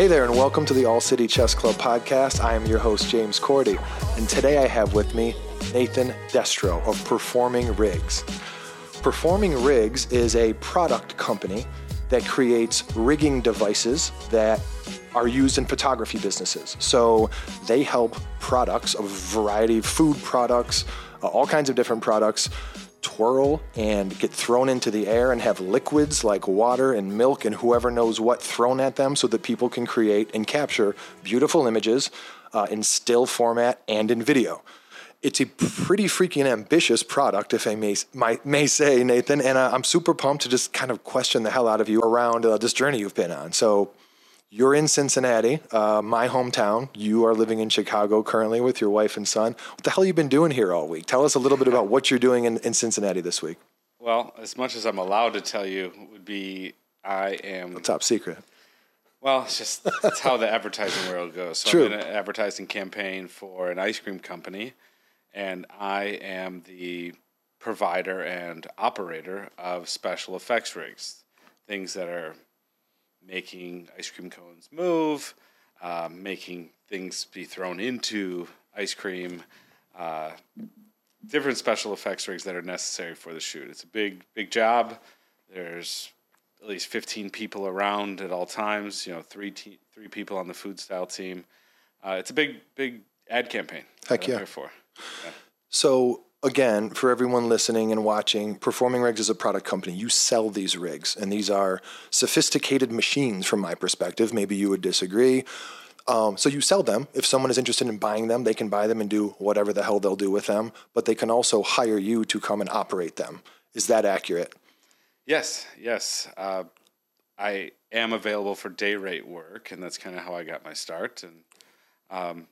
Hey there, and welcome to the All City Chess Club podcast. I am your host, James Cordy, and today I have with me Nathan Destro of Performing Rigs. Performing Rigs is a product company that creates rigging devices that are used in photography businesses. So they help products, a variety of food products, uh, all kinds of different products, twirl and get thrown into the air and have liquids like water and milk and whoever knows what thrown at them so that people can create and capture beautiful images uh, in still format and in video. It's a pretty freaking ambitious product, if I may, may, may say, Nathan. And uh, I'm super pumped to just kind of question the hell out of you around uh, this journey you've been on. So, you're in Cincinnati, uh, my hometown. You are living in Chicago currently with your wife and son. What the hell have you been doing here all week? Tell us a little bit about what you're doing in, in Cincinnati this week. Well, as much as I'm allowed to tell you, would be I am the top secret. Well, it's just that's how the advertising world goes. So True. I'm in an advertising campaign for an ice cream company, and I am the provider and operator of special effects rigs, things that are making ice cream cones move, uh, making things be thrown into ice cream, uh, different special effects rigs that are necessary for the shoot. It's a big, big job. There's at least 15 people around at all times. You know, three te- three people on the food style team. Uh, it's a big, big ad campaign. Heck that I'm yeah. So, again, for everyone listening and watching, Performing Rigs is a product company. You sell these rigs, and these are sophisticated machines from my perspective. Maybe you would disagree. Um, so, you sell them. If someone is interested in buying them, they can buy them and do whatever the hell they'll do with them, but they can also hire you to come and operate them. Is that accurate? Yes, yes. Uh, I am available for day rate work, and that's kind of how I got my start. And um,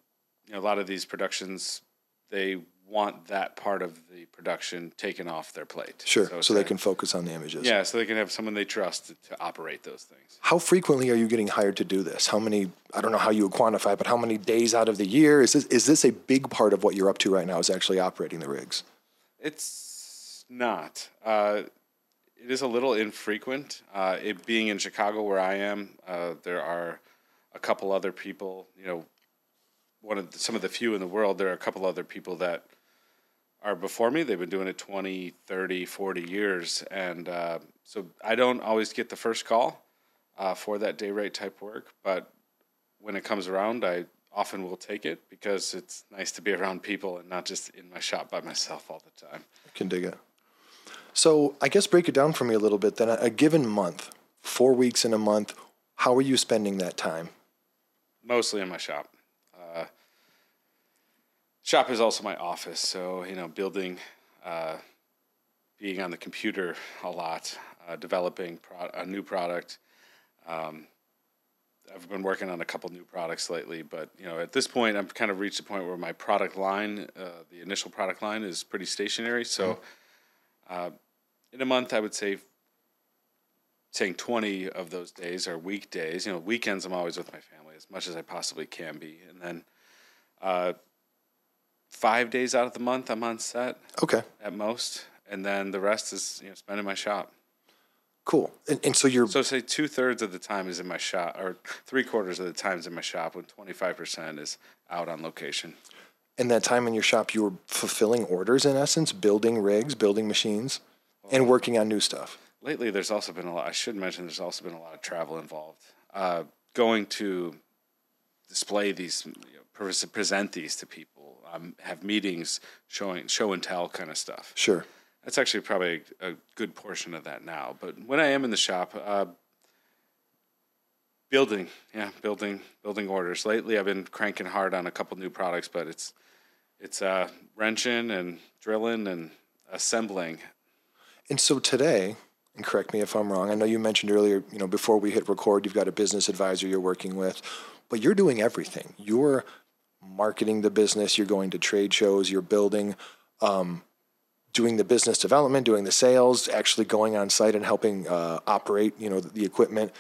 you know, a lot of these productions, they want that part of the production taken off their plate. Sure. So, it's they can focus on the images. Yeah, so they can have someone they trust to, to operate those things. How frequently are you getting hired to do this? How many? I don't know how you would quantify, but how many days out of the year is this? Is this a big part of what you're up to right now? Is actually operating the rigs? It's not. Uh, it is a little infrequent. Uh, it being in Chicago, where I am, uh, there are a couple other people. You know, one of the, some of the few in the world. There are a couple other people that are before me. They've been doing it 20, 30, 40 years, and uh, so I don't always get the first call uh, for that day rate type work. But when it comes around, I often will take it because it's nice to be around people and not just in my shop by myself all the time. Can dig it. So I guess break it down for me a little bit. Then a given month, four weeks in a month, how are you spending that time? mostly in my shop. Shop is also my office, so you know, building, uh, being on the computer a lot, uh, developing pro- a new product. Um, I've been working on a couple new products lately, but you know, at this point, I've kind of reached a point where my product line, uh, the initial product line, is pretty stationary. So, uh, in a month, I would say saying 20 of those days are weekdays. You know, weekends I'm always with my family as much as I possibly can be. And then uh, five days out of the month I'm on set Okay, at most. And then the rest is, you know, spent in my shop. cool. And, and so you're So say two thirds of the time is in my shop, or three quarters of the time is in my shop, when 25% is out on location. And that time in your shop, you were fulfilling orders in essence, building rigs, building machines, and working on new stuff. lately there's also been a lot i should mention there's also been a lot of travel involved uh, going to display these you know, present these to people um, have meetings showing show and tell kind of stuff. Sure. that's actually probably a, a good portion of that now but when i am in the shop uh, building yeah building building orders. Lately i've been cranking hard on a couple new products but it's it's uh, wrenching and drilling and assembling. And so today, and correct me if I'm wrong, I know you mentioned earlier, you know, before we hit record, you've got a business advisor you're working with, but you're doing everything. You're marketing the business, you're going to trade shows, you're building, um, doing the business development, doing the sales, actually going on site and helping uh, operate, you know, the, the equipment.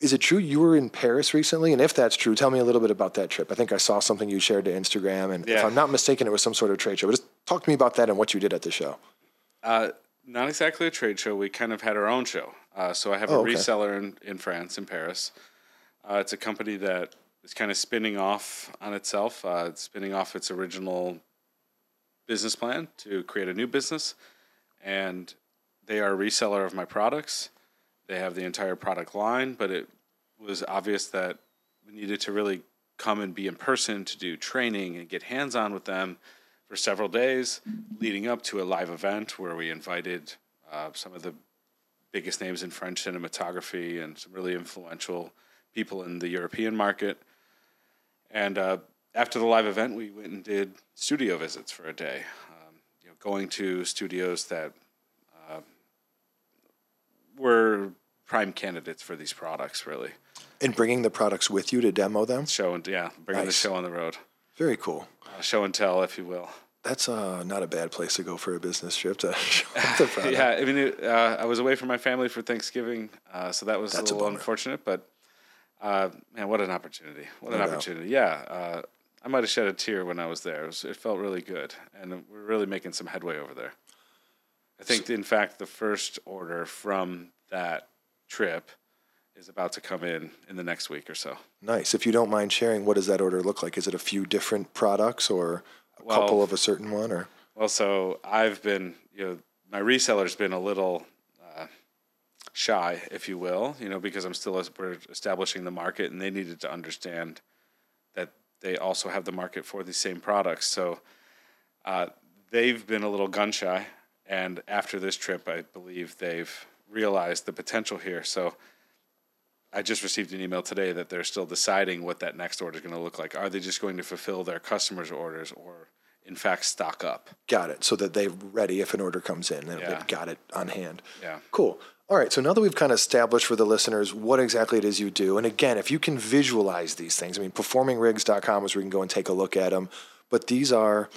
Is it true you were in Paris recently? And if that's true, tell me a little bit about that trip. I think I saw something you shared to Instagram, and if I'm not mistaken, it was some sort of trade show. But just talk to me about that and what you did at the show. Uh, not exactly a trade show. We kind of had our own show. Uh, so I have Oh, a okay. reseller in, in France, in Paris. Uh, it's a company that is kind of spinning off on itself. Uh, it's spinning off its original business plan to create a new business, and they are a reseller of my products. They have the entire product line, but it was obvious that we needed to really come and be in person to do training and get hands on with them for several days leading up to a live event where we invited uh, some of the biggest names in French cinematography and some really influential people in the European market. And uh, after the live event, we went and did studio visits for a day, um, you know, going to studios that uh, were prime candidates for these products, really. And bringing the products with you to demo them? Show and yeah, bringing Nice. the show on the road, Very cool. uh, show and tell, if you will. That's uh, not a bad place to go for a business trip to show the product. Yeah, I mean, it, uh, I was away from my family for Thanksgiving, uh, so that was That's a a little bummer. unfortunate. But man, what an opportunity! What an No doubt. opportunity! Yeah, uh, I might have shed a tear when I was there. It, was, it felt really good, and we're really making some headway over there. I think, in fact, the first order from that trip is about to come in in the next week or so. Nice. If you don't mind sharing, what does that order look like? Is it a few different products or a Well- couple of a certain one? Or Well, so I've been, you know, my reseller's been a little uh, shy, if you will, you know, because I'm still establishing the market, and they needed to understand that they also have the market for these same products. So uh, they've been a little gun shy, and after this trip, I believe they've realized the potential here. So. I just received an email today that they're still deciding what that next order is going to look like. Are they just going to fulfill their customers' orders or, in fact, stock up? got it, so that they're ready if an order comes in. Yeah. They've got it on hand. Yeah. Cool. All right. So now that we've kind of established for the listeners what exactly it is you do, and again, if you can visualize these things, I mean, performingrigs.com is where you can go and take a look at them. But these are,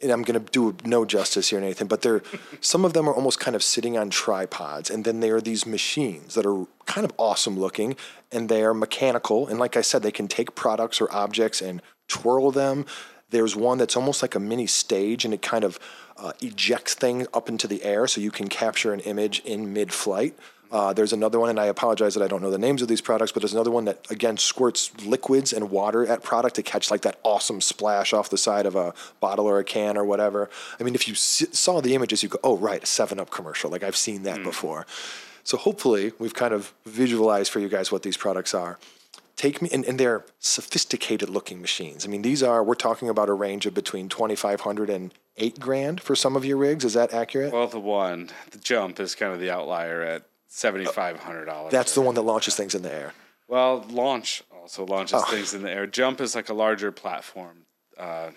and I'm going to do no justice here, Nathan, but they're some of them are almost kind of sitting on tripods, and then there are these machines that are kind of awesome looking, and they are mechanical, and like I said, they can take products or objects and twirl them. There's one that's almost like a mini stage, and it kind of uh, ejects things up into the air, so you can capture an image in mid-flight. Uh, there's another one, and I apologize that I don't know the names of these products, but there's another one that again squirts liquids and water at product to catch like that awesome splash off the side of a bottle or a can or whatever. I mean, if you s- saw the images, you go, "Oh, right, a Seven Up commercial." Like I've seen that before. So hopefully, we've kind of visualized for you guys what these products are. Take me, and, and they're sophisticated looking machines. I mean, these are we're talking about a range of between twenty five hundred and eight grand for some of your rigs. Is that accurate? Well, the one, the jump is kind of the outlier at seventy five hundred dollars. That's the one that launches things in the air. well, launch also launches Oh. things in the air. Jump is like a larger platform. Uh,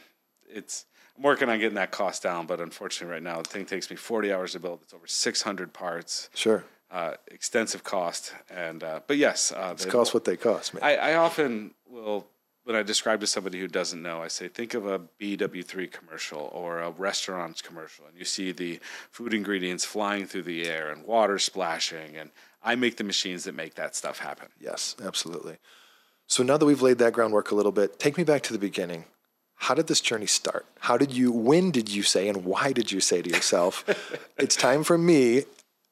it's I'm working on getting that cost down, but unfortunately, right now the thing takes me forty hours to build. It's over six hundred parts, Sure. uh, extensive cost, and uh, but yes, uh, they- cost what they cost, man. I, I often will, when I describe to somebody who doesn't know, I say, think of a BW3 commercial or a restaurant's commercial, and you see the food ingredients flying through the air and water splashing, and I make the machines that make that stuff happen. yes, absolutely. So now that we've laid that groundwork a little bit, take me back to the beginning. How did this journey start? How did you, when did you say, and why did you say to yourself, it's time for me,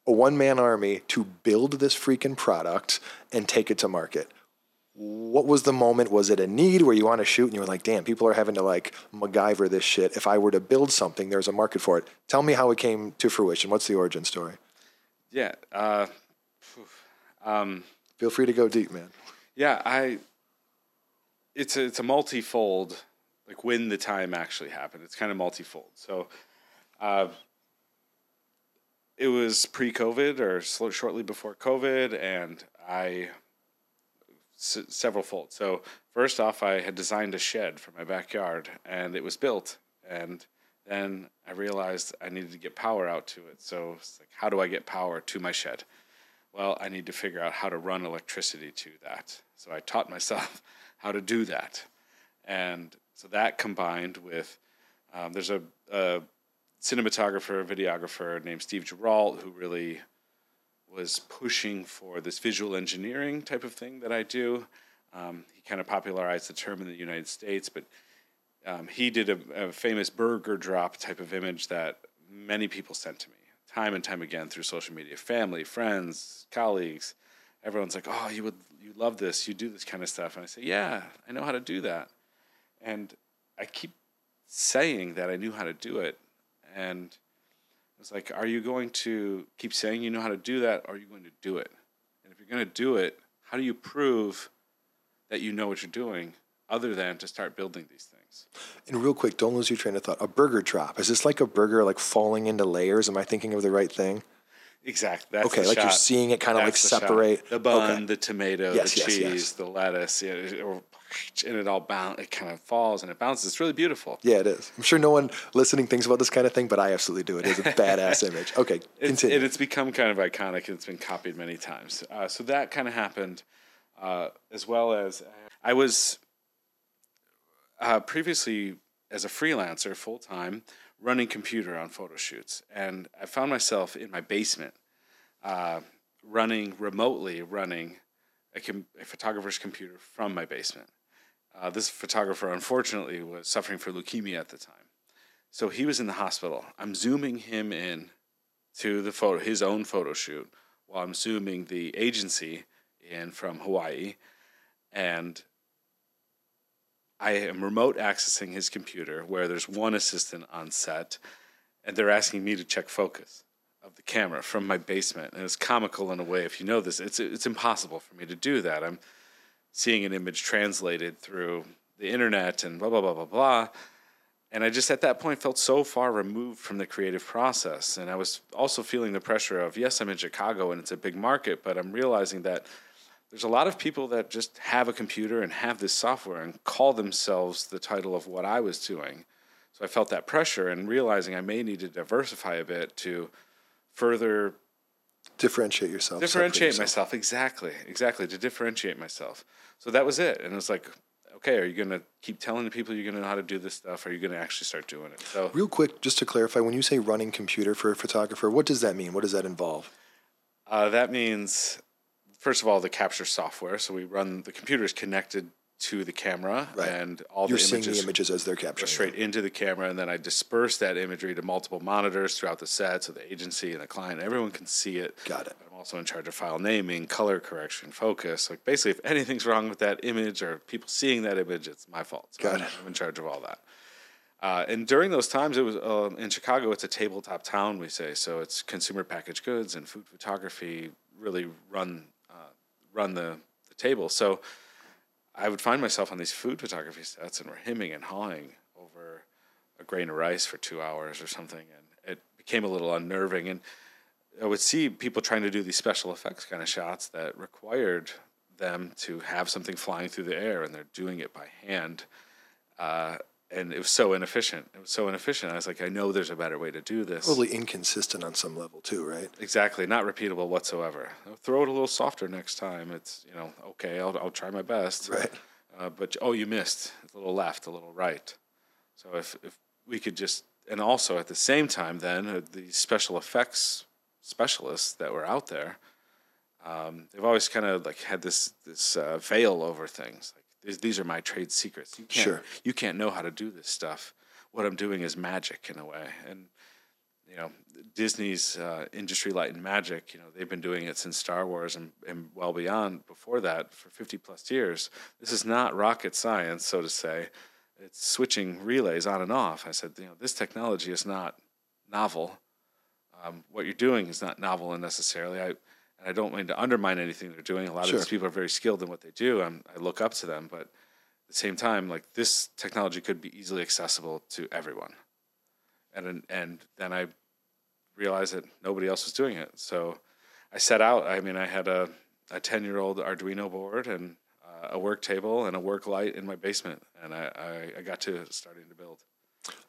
a one man army, to build this freaking product and take it to market? What was the moment? Was it a need where you want to shoot and you were like, damn, people are having to like MacGyver this shit. If I were to build something, there's a market for it. Tell me how it came to fruition. What's the origin story? Yeah. Uh, um, Feel free to go deep, man. yeah, I. It's a, it's a multifold, like when the time actually happened. It's kind of multifold. So, uh, it was pre-COVID or shortly before COVID, and I s- several fold. So first off, I had designed a shed for my backyard, and it was built. And then I realized I needed to get power out to it. So it's like, how do I get power to my shed? Well, I need to figure out how to run electricity to that. So I taught myself how to do that. And so that combined with um, there's a, a cinematographer, videographer named Steve Geralt who really was pushing for this visual engineering type of thing that I do. Um, he kind of popularized the term in the United States, but um, he did a, a famous burger drop type of image that many people sent to me time and time again through social media family, friends, colleagues. everyone's like, "Oh, you would you love this? You do this kind of stuff." And I say, "Yeah, I know how to do that." And I keep saying that I knew how to do it, and it's like, "Are you going to keep saying you know how to do that, or are you going to do it?" And if you're going to do it, how do you prove that you know what you're doing, other than to start building these things? And real quick, don't lose your train of thought. A burger drop is this like a burger like falling into layers? Am I thinking of the right thing? Exactly. That's okay, like you're seeing it kind of like shot. separate. the bun, Okay. the tomato, Yes, the yes, cheese, yes. the lettuce, yeah, and it all bounce. It kind of falls and it bounces. It's really beautiful. Yeah, it is. I'm sure no one listening thinks about this kind of thing, but I absolutely do. It is a badass image. Okay, It's, continue. and it's become kind of iconic. And it's been copied many times. Uh, so that kind of happened, uh, as well as I was uh, previously as a freelancer full time running computer on photo shoots, and I found myself in my basement uh, running remotely running a, com- a photographer's computer from my basement. Uh, this photographer, unfortunately, was suffering from leukemia at the time. So he was in the hospital. I'm zooming him in to the photo, his own photo shoot, while I'm zooming the agency in from Hawaii, and I am remote accessing his computer where there's one assistant on set, and they're asking me to check focus of the camera from my basement, and it's comical in a way. If you know this, it's it's impossible for me to do that. I'm seeing an image translated through the internet and blah blah blah blah blah. And I just at that point felt so far removed from the creative process. And I was also feeling the pressure of, yes, I'm in Chicago and it's a big market, but I'm realizing that there's a lot of people that just have a computer and have this software and call themselves the title of what I was doing. So I felt that pressure and realizing I may need to diversify a bit to further differentiate yourself. differentiate yourself. myself exactly exactly to differentiate myself so that was it and it was like okay are you going to keep telling the people you're going to know how to do this stuff or are you going to actually start doing it so Real quick, just to clarify, when you say running computer for a photographer, what does that mean? What does that involve? uh, that means first of all the capture software so we run the computer is connected to the camera Right. and all You're the seeing images the images as they're captured. straight into the camera and then I disperse that imagery to multiple monitors throughout the set so the agency and the client everyone can see it Got it. I'm also in charge of file naming, color correction, focus. Like basically, if anything's wrong with that image or people seeing that image, it's my fault. So Got I'm, it. I'm in charge of all that. Uh, and during those times, it was um, in Chicago. It's a tabletop town, we say. So it's consumer packaged goods and food photography really run run the, the table. So I would find myself on these food photography sets, and we're hemming and hawing over a grain of rice for two hours or something, and it became a little unnerving. And I would see people trying to do these special effects kind of shots that required them to have something flying through the air, and they're doing it by hand. Uh, and it was so inefficient. It was so inefficient. I was like, I know there's a better way to do this. Probably inconsistent on some level too, right? Exactly, not repeatable whatsoever. I'll throw it a little softer next time. It's you know okay. I'll I'll try my best. Right. Uh, but oh, you missed a little left, a little right. So if if we could just and also at the same time, then uh, the special effects specialists that were out there, um, they've always kind of like had this this uh, veil over things. Like these, these are my trade secrets. You can't Sure. you can't know how to do this stuff. What I'm doing is magic in a way, and you know Disney's uh, Industrial Light and Magic. You know they've been doing it since Star Wars and, and well beyond before that for 50 plus years. This is not rocket science, so to say. It's switching relays on and off. I said, you know, this technology is not novel. Um, what you're doing is not novel and necessarily. I and I don't mean to undermine anything they're doing. A lot Sure. of these people are very skilled in what they do. I'm, I look up to them, but at the same time, like this technology could be easily accessible to everyone. And and then I realized that nobody else was doing it. So I set out. I mean, I had a a ten year old Arduino board and uh, a work table and a work light in my basement, and I, I, I got to starting to build.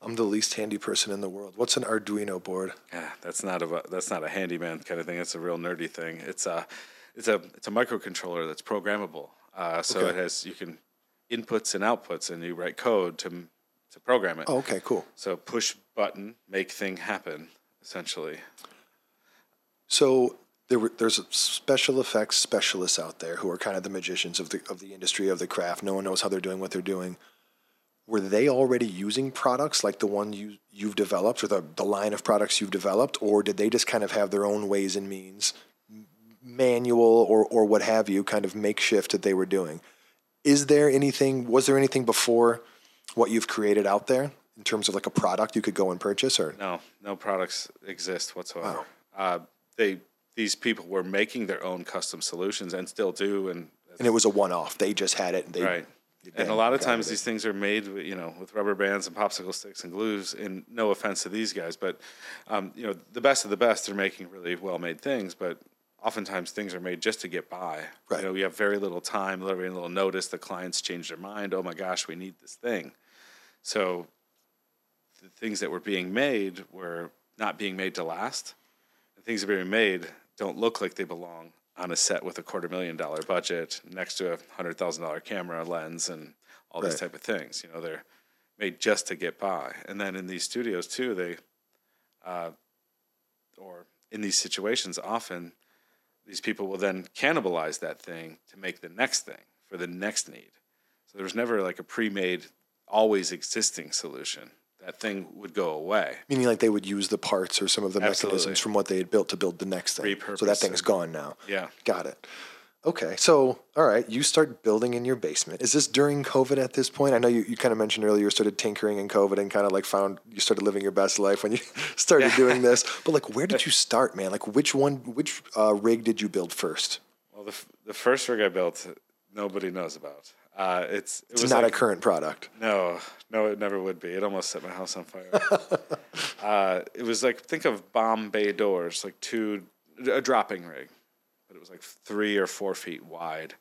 I'm the least handy person in the world. What's an Arduino board? Yeah, that's not a that's not a handyman kind of thing. It's a real nerdy thing. It's a it's a it's a microcontroller that's programmable. Uh, so Okay. it has you can inputs and outputs, and you write code to to program it. Oh, okay, cool. So push button, make thing happen, essentially. So there were, there's special effects specialists out there who are kind of the magicians of the of the industry of the craft. No one knows how they're doing what they're doing. Were they already using products like the one you you've developed or the, the line of products you've developed, or did they just kind of have their own ways and means manual or or what have you kind of makeshift that they were doing. Is there anything? Was there anything before what you've created out there in terms of like a product you could go and purchase or? No, no products exist whatsoever. Uh, they these people were making their own custom solutions and still do, and And it was a one-off. They just had it. And they, right. And a lot of times these things are made, with, you know, with rubber bands and popsicle sticks and glues. And no offense to these guys, but um, you know, the best of the best are making really well-made things. But oftentimes things are made just to get by. Right. You know, you have very little time, very little notice. The clients change their mind. Oh my gosh, we need this thing. So the things that were being made were not being made to last. The things that were being made don't look like they belong on a set with a quarter million dollar budget next to a hundred thousand dollar camera lens and all these type of things. You know, they're made just to get by. And then in these studios too, they, uh, or in these situations, often these people will then cannibalize that thing to make the next thing for the next need. So there's never like a pre-made, always existing solution. That thing would go away. Meaning like they would use the parts or some of the Absolutely. mechanisms from what they had built to build the next thing. So that Repurpose thing's it. gone now. Yeah. Got it. Okay. So, all right, you start building in your basement. Is this during COVID at this point? I know you, you kind of mentioned earlier you started tinkering in COVID and kind of like found you started living your best life when you started doing this. But like, where did you start, man? Like, which one, which uh, rig did you build first? Well, the, f- the first rig I built, nobody knows about. Uh, it's it It's was not like, a current product. No, no, it never would be. It almost set my house on fire. uh, it was like think of bomb bay doors, like two a dropping rig, but it was like three or four feet wide,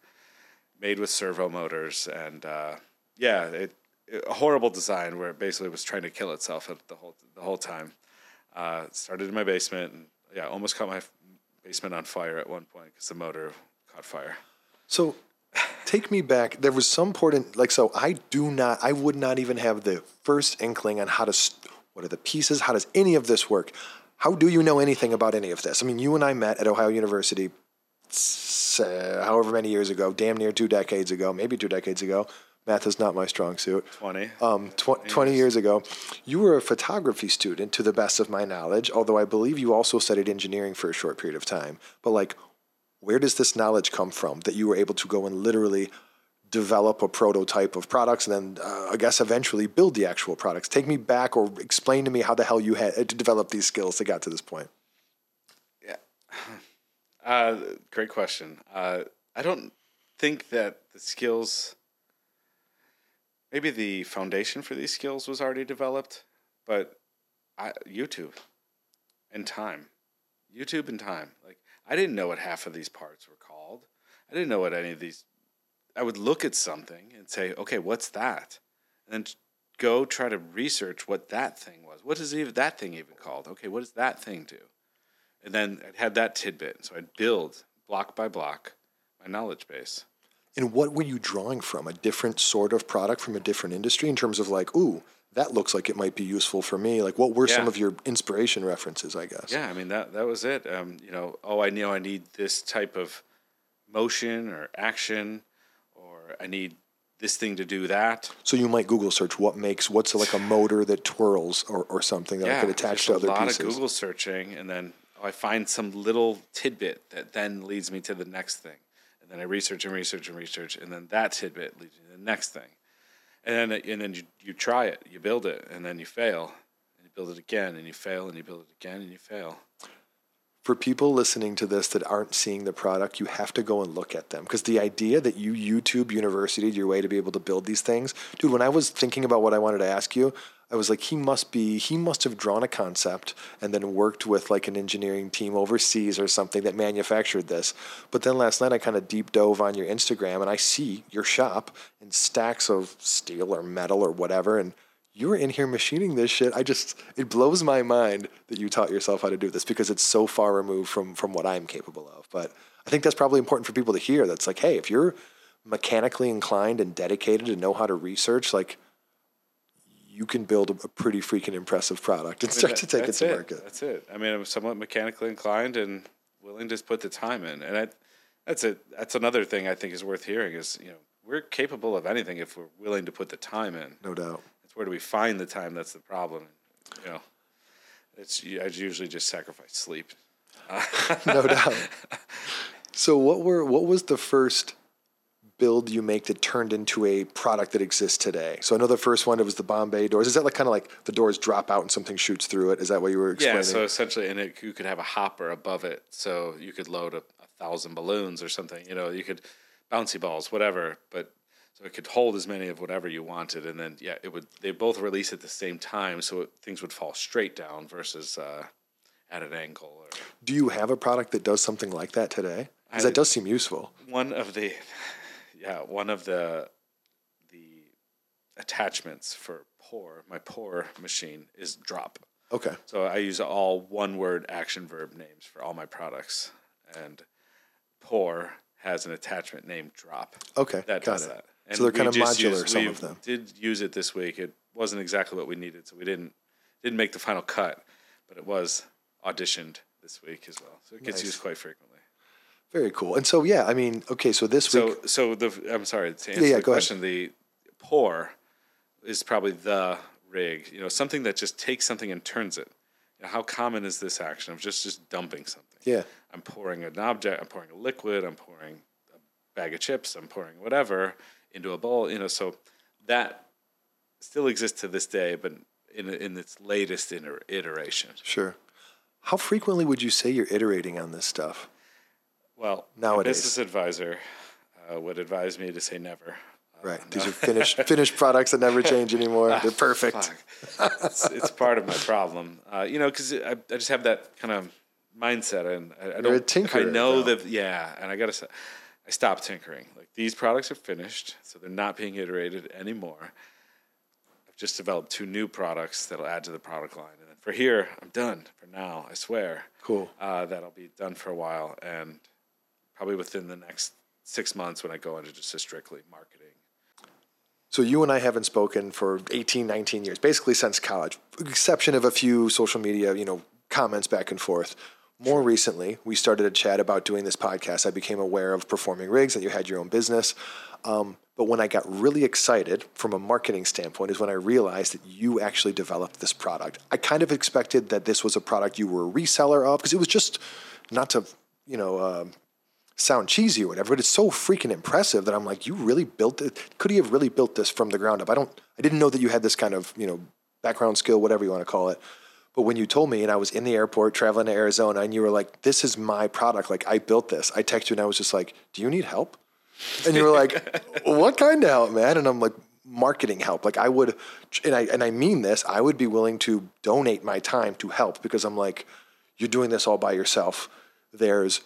made with servo motors, and uh, yeah, it, it- a horrible design where it basically was trying to kill itself the whole the whole time. Uh, started in my basement, and yeah, almost caught my basement on fire at one point because the motor caught fire. So take me back. There was some important, like, so I do not, I would not even have the first inkling on how to, st- what are the pieces? How does any of this work? How do you know anything about any of this? I mean, you and I met at Ohio University, uh, however many years ago, damn near two decades ago, maybe two decades ago. Math is not my strong suit. Twenty. Um, tw- 20 years ago, you were a photography student, to the best of my knowledge, although I believe you also studied engineering for a short period of time. But, like, where does this knowledge come from that you were able to go and literally develop a prototype of products and then, uh, I guess, eventually build the actual products? Take me back or explain to me how the hell you had to develop these skills to get to this point. Yeah. Uh, great question. Uh, I don't think that the skills, maybe the foundation for these skills was already developed, but I, YouTube and time. YouTube and time. Like, I didn't know what half of these parts were called. I didn't know what any of these. I would look at something and say, okay, what's that? And then go try to research what that thing was. What is even that thing even called? Okay, what does that thing do? And then I'd had that tidbit. So I'd build block by block my knowledge base. And what were you drawing from? A different sort of product from a different industry in terms of, like, ooh, that looks like it might be useful for me? Like, what were some of your inspiration references, I guess? Yeah, I mean that that was it. Um, you know, oh, I know I need this type of motion or action, or I need this thing to do that. So you might Google search what makes what's like a motor that twirls or, or something that I could attach to other pieces. a lot pieces. of Google searching, and then oh, I find some little tidbit that then leads me to the next thing, and then I research and research and research, and then that tidbit leads me to the next thing, and then and then you, you try it, you build it, and then you fail, and you build it again, and you fail, and you build it again, and you fail. For people listening to this that aren't seeing the product, you have to go and look at them because the idea that you YouTube University your way to be able to build these things, dude. When I was thinking about what I wanted to ask you, I was like, he must be, he must have drawn a concept and then worked with like an engineering team overseas or something that manufactured this. But then last night I kind of deep dove on your Instagram and I see your shop and stacks of steel or metal or whatever, and you were in here machining this shit. I just it blows my mind that you taught yourself how to do this because it's so far removed from from what I'm capable of. But I think that's probably important for people to hear. That's like, hey, if you're mechanically inclined and dedicated and know how to research, like you can build a, a pretty freaking impressive product and start to take it to market. That's it. I mean, I'm somewhat mechanically inclined and willing to put the time in, and I, that's it. That's another thing I think is worth hearing. Is you know we're capable of anything if we're willing to put the time in. No doubt. It's where do we find the time that's the problem. You know, it's I usually just sacrifice sleep. No doubt. So what were what was the first build you make that turned into a product that exists today? So I know the first one it was the bomb bay doors. Is that like kind of like the doors drop out and something shoots through it? Is that what you were explaining? Yeah, so essentially, and it, you could have a hopper above it, so you could load a, a thousand balloons or something. You know, you could bouncy balls, whatever, but so it could hold as many of whatever you wanted, and then yeah, it would. They both release at the same time, so it, things would fall straight down versus uh, at an angle. Or, Do you have a product that does something like that today? Because that does seem useful. one of the yeah one of the the attachments for pour my pour machine is drop Okay. so i use all one word action verb names for all my products and pour has an attachment named drop Okay. that got does it. that So they're kind of modular, used- some we of them. did use it this week it wasn't exactly what we needed so we didn't didn't make the final cut but it was auditioned this week as well so it gets Nice. used quite frequently Very cool. And so yeah, I mean, okay, so this week So, so the I'm sorry to answer Yeah, yeah, the go ahead. question. The pour is probably the rig. You know, something that just takes something and turns it. You know, how common is this action of just just dumping something? Yeah. I'm pouring an object. I'm pouring a liquid. I'm pouring a bag of chips. I'm pouring whatever into a bowl. You know, so that still exists to this day, but in in its latest iter- iteration. Sure. How frequently would you say you're iterating on this stuff? Well, Nowadays. business advisor uh, would advise me to say never. Right. These are finished finished products that never change anymore. They're perfect. It's, it's part of my problem. Uh, you know, because I, I just have that kind of mindset, and I, I don't. a if I know though. that, yeah, and I gotta say, I stopped tinkering. Like these products are finished, so they're not being iterated anymore. I've just developed two new products that'll add to the product line, and then for here, I'm done for now. I swear. Cool. Uh, that'll be done for a while, and probably within the next six months when I go into just strictly marketing. So you and I haven't spoken for 18, 19 years, basically since college, exception of a few social media, you know, comments back and forth. More recently, we started a chat about doing this podcast. I became aware of performing rigs and you had your own business. Um, but when I got really excited from a marketing standpoint is when I realized that you actually developed this product. I kind of expected that this was a product you were a reseller of because it was just not to, you know, um, sound cheesy or whatever, but it's so freaking impressive that I'm like, you really built it. Could he have really built this from the ground up? I don't, I didn't know that you had this kind of, you know, background skill, whatever you want to call it. But when you told me, and I was in the airport traveling to Arizona, and you were like, "This is my product. Like, I built this." I texted you, and I was just like, "Do you need help?" And you were like, "What kind of help, man?" And I'm like, "Marketing help. Like, I would, and I and I mean this. I would be willing to donate my time to help because I'm like, you're doing this all by yourself. There's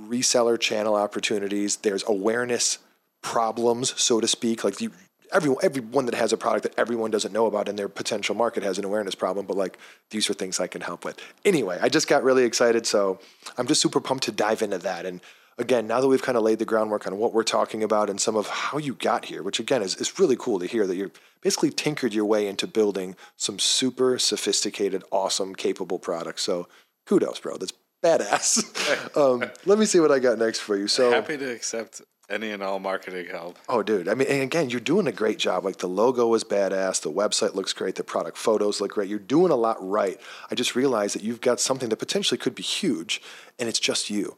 reseller channel opportunities. There's awareness problems, so to speak. Like you, everyone, everyone that has a product that everyone doesn't know about in their potential market has an awareness problem. But like these are things I can help with. Anyway, I just got really excited, so I'm just super pumped to dive into that. And again, now that we've kind of laid the groundwork on what we're talking about and some of how you got here, which again is, is really cool to hear that you're basically tinkered your way into building some super sophisticated, awesome, capable products. So kudos, bro. That's badass. um, let me see what I got next for you. So Happy to accept any and all marketing help. Oh, dude. I mean, and again, you're doing a great job. Like the logo is badass. The website looks great. The product photos look great. You're doing a lot right. I just realized that you've got something that potentially could be huge, and it's just you.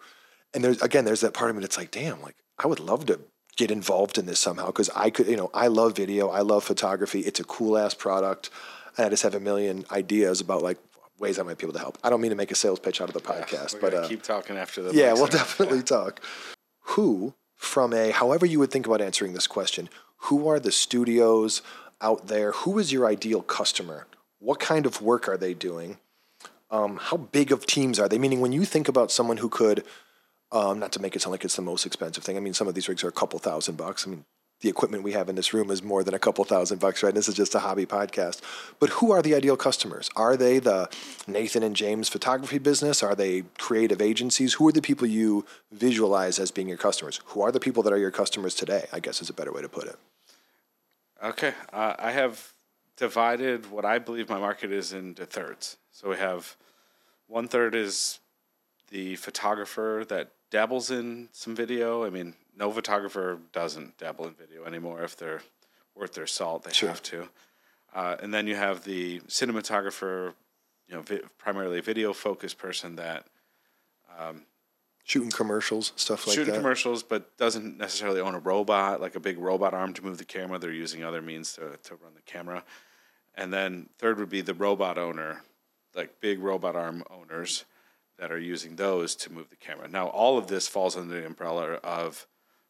And there's again, there's that part of me that's like, damn, like I would love to get involved in this somehow because I could, you know, I love video. I love photography. It's a cool ass product, and I just have a million ideas about like ways I might be able to help. I don't mean to make a sales pitch out of the podcast, We're but uh, keep talking after the. yeah, we'll definitely talk. Who, from a, however you would think about answering this question, who are the studios out there? Who is your ideal customer? What kind of work are they doing? Um, how big of teams are they? Meaning, when you think about someone who could, um, not to make it sound like it's the most expensive thing, I mean, some of these rigs are a couple thousand bucks. I mean, the equipment we have in this room is more than a couple thousand bucks, right? And this is just a hobby podcast. But who are the ideal customers? Are they the Nathan and James photography business? Are they creative agencies? Who are the people you visualize as being your customers? Who are the people that are your customers today? I guess is a better way to put it. Okay, uh, I have divided what I believe my market is into thirds. So we have one third is the photographer that dabbles in some video. I mean, no photographer doesn't dabble in video anymore. If they're worth their salt, they Sure. have to. Uh, and then you have the cinematographer, you know, vi- primarily video focused person that um, Shooting commercials, stuff like shooting that. Shooting commercials, but doesn't necessarily own a robot, like a big robot arm to move the camera. They're using other means to, to run the camera. And then third would be the robot owner, like big robot arm owners that are using those to move the camera. Now, all of this falls under the umbrella of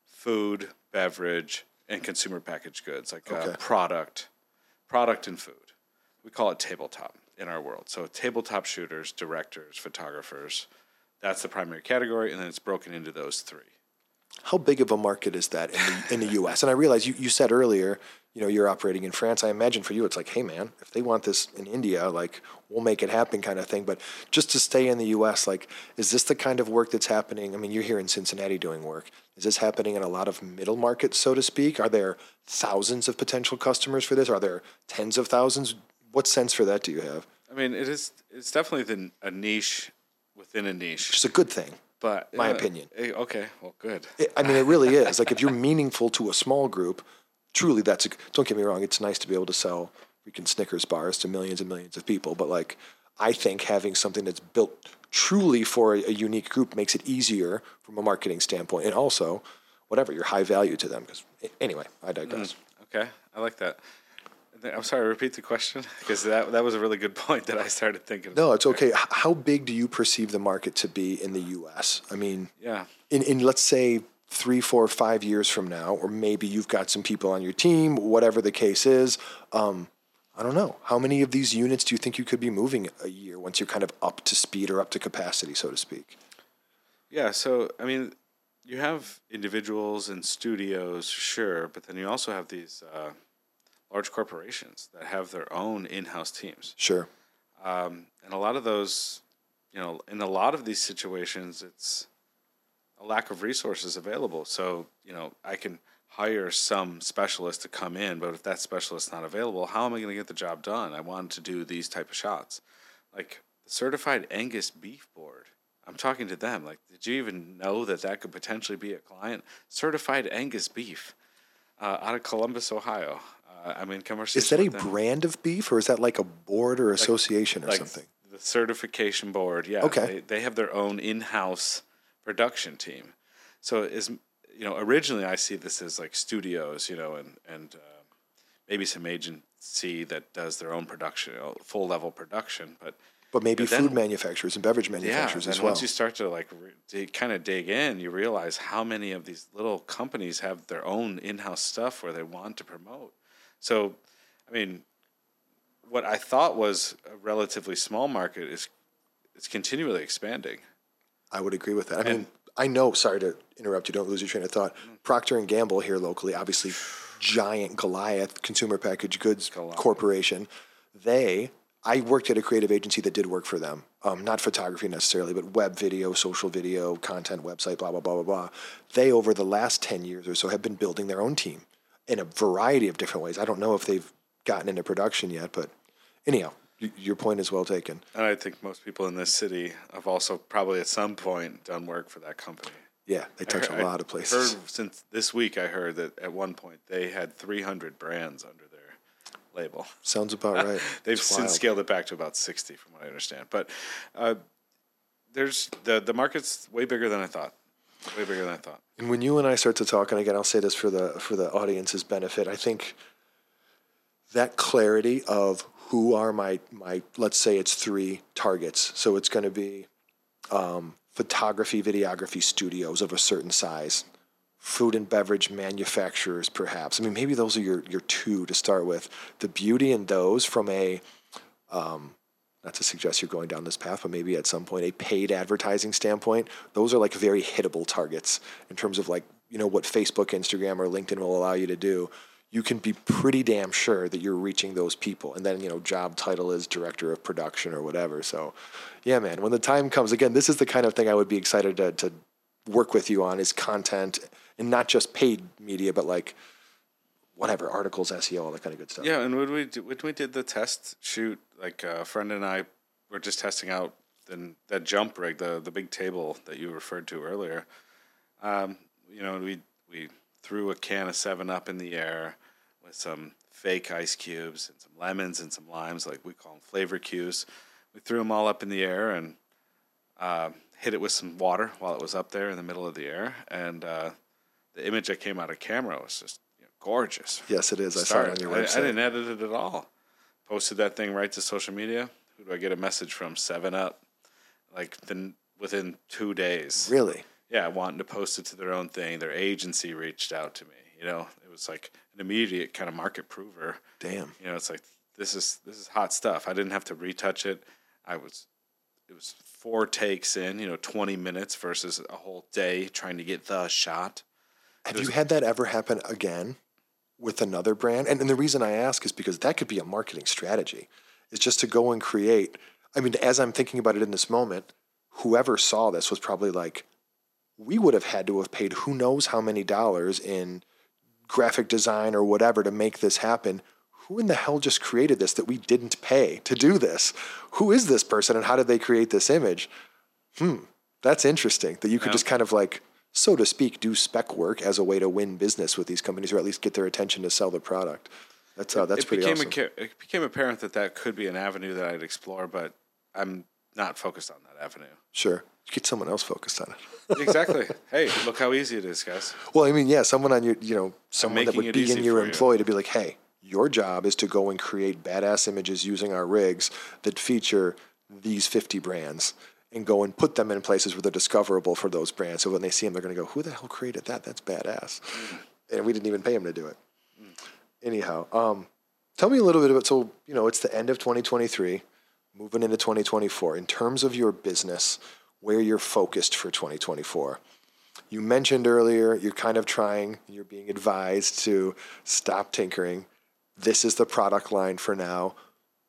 food, beverage, and consumer packaged goods, like Okay. uh, product, product and food. We call it tabletop in our world. So tabletop shooters, directors, photographers, that's the primary category, and then it's broken into those three. How big of a market is that in the, in the U.S.? And I realize you, you said earlier, you know, you're operating in France. I imagine for you, it's like, hey, man, if they want this in India, like, we'll make it happen kind of thing. But just to stay in the U.S., like, is this the kind of work that's happening? I mean, you're here in Cincinnati doing work. Is this happening in a lot of middle markets, so to speak? Are there thousands of potential customers for this? Are there tens of thousands? What sense for that do you have? I mean, it is. It's definitely the, a niche within a niche, It's a good thing. but my uh, opinion. eh, okay, well, good. It, I mean, it really is. Like, if you're meaningful to a small group, truly, that's a, don't get me wrong. It's nice to be able to sell freaking Snickers bars to millions and millions of people. But like, I think having something that's built truly for a, a unique group makes it easier from a marketing standpoint, and also, whatever, you're high value to them. Because anyway, I digress. Mm, okay, I like that. I'm sorry. Repeat the question because that that was a really good point that I started thinking. No, it's okay. How big do you perceive the market to be in the U.S.? I mean, Yeah. in, in let's say three, four, five years from now, or maybe you've got some people on your team, whatever the case is. Um, I don't know. How many of these units do you think you could be moving a year once you're kind of up to speed or up to capacity, so to speak? Yeah, so I mean, you have individuals and studios, sure, but then you also have these uh, large corporations that have their own in-house teams, Sure. um, and a lot of those, you know, in a lot of these situations, it's a lack of resources available. So you know, I can hire some specialist to come in, but if that specialist's not available, how am I going to get the job done? I wanted to do these type of shots, like the certified Angus beef board. I'm talking to them. Like, did you even know that that could potentially be a client? Certified Angus beef uh, out of Columbus, Ohio. Uh, I'm in conversation. Is that a them. brand of beef or is that like a board or association or like something? The certification board, yeah. Okay. They, they have their own in-house production team. So is you know originally I see this as like studios, you know, and and uh, maybe some agency that does their own production, you know, full level production, but. But maybe then- food manufacturers and beverage Yeah, manufacturers and as well. once you start to like re- kind of dig in, you realize how many of these little companies have their own in-house stuff where they want to promote. So, I mean, what I thought was a relatively small market is it's continually expanding. I would agree with that. I mean, I know. Sorry to interrupt you. Don't lose your train of thought. Procter and Gamble here locally, obviously, giant Goliath consumer packaged goods Goliath. corporation. They, I worked at a creative agency that did work for them. Um, not photography necessarily, but web video, social video, content, website, blah blah blah blah blah. They over the last ten years or so have been building their own team in a variety of different ways. I don't know if they've gotten into production yet, but anyhow, your point is well taken. And I think most people in this city have also probably at some point done work for that company. Yeah, they touch a lot of places. Heard since this week, I heard that at one point they had 300 brands under their label. Sounds about right. They've It's since wild. scaled it back to about 60, from what I understand. But uh, there's the the market's way bigger than I thought. Way bigger than I thought. And when you and I start to talk, and again, I'll say this for the for the audience's benefit, I think that clarity of who are my my let's say it's three targets. So it's going to be um, photography, videography studios of a certain size, food and beverage manufacturers, perhaps. I mean, maybe those are your your two to start with. The beauty in those from a um, not to suggest you're going down this path, but maybe at some point a paid advertising standpoint, those are like very hittable targets in terms of like, you know, what Facebook, Instagram, or LinkedIn will allow you to do. You can be pretty damn sure that you're reaching those people. And then, you know, job title is director of production or whatever. So, yeah, man, when the time comes, again, this is the kind of thing I would be excited to, to work with you on is content and not just paid media, but like whatever, articles, SEO, all that kind of good stuff. Yeah, and when we d- when we did the test shoot, like uh, a friend and I were just testing out the, that jump rig, the the big table that you referred to earlier. Um, you know, we we threw a can of Seven Up in the air with some fake ice cubes and some lemons and some limes, like we call them flavor cues. We threw them all up in the air and uh, hit it with some water while it was up there in the middle of the air, and uh, the image that came out of camera was just you know, gorgeous. Yes, it is. I saw it on your I, website. I didn't edit it at all. Posted that thing right to social media. Who do I get a message from? Seven Up, like then within two days. Really? Yeah, wanting to post it to their own thing. Their agency reached out to me. You know, it was like an immediate kind of market prover. Damn. You know, it's like this is this is hot stuff. I didn't have to retouch it. I was it was four takes in, you know, 20 minutes versus a whole day trying to get the shot. Have you had that ever happen again with another brand? And, and the reason I ask is because that could be a marketing strategy. It's just to go and create. I mean, as I'm thinking about it in this moment, whoever saw this was probably like, we would have had to have paid who knows how many dollars in graphic design or whatever to make this happen. Who in the hell just created this that we didn't pay to do this? Who is this person and how did they create this image? Hmm, that's interesting that you could Yeah. just kind of like, so to speak, do spec work as a way to win business with these companies or at least get their attention to sell the product. That's uh, that's it pretty became awesome. it became apparent that that could be an avenue that I'd explore, but I'm not focused on that avenue. sure, get someone else focused on it. exactly. hey, look how easy it is, guys. Well, I mean, yeah, someone on your, you know, someone that would be in your for you. employ to be like, hey, your job is to go and create badass images using our rigs that feature these 50 brands and go and put them in places where they're discoverable for those brands. So when they see them, they're going to go, who the hell created that? That's badass. Mm. And we didn't even pay them to do it. Anyhow, um, tell me a little bit about, so, you know, it's the end of 2023, moving into 2024. In terms of your business, where you're focused for 2024 you mentioned earlier you're kind of trying you're being advised to stop tinkering. This is the product line for now.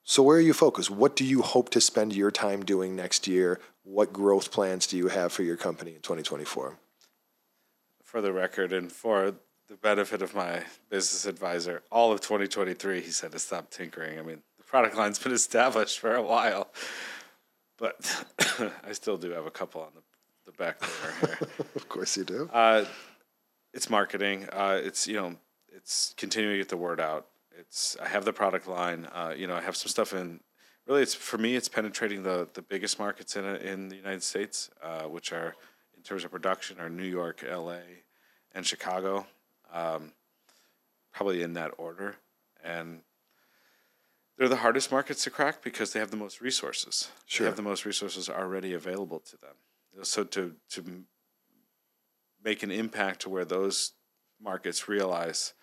So where are you focused? What do you hope to spend your time doing next year? What growth plans do you have for your company in 2024 For the record and for the benefit of my business advisor, all of 2023, he said to stop tinkering. I mean, product line's been established for a while, but I still do have a couple on the, the back burner here. of course you do Uh, it's marketing. Uh, it's you know, it's continuing to get the word out. It's I have the product line. Uh, you know, I have some stuff in. Really, it's for me. It's penetrating the the biggest markets in in the United States, uh, which are in terms of production are New York, L.A., and Chicago. Um, probably in that order, and they're the hardest markets to crack because they have the most resources. Sure. They have the most resources already available to them. So to to make an impact to where those markets realize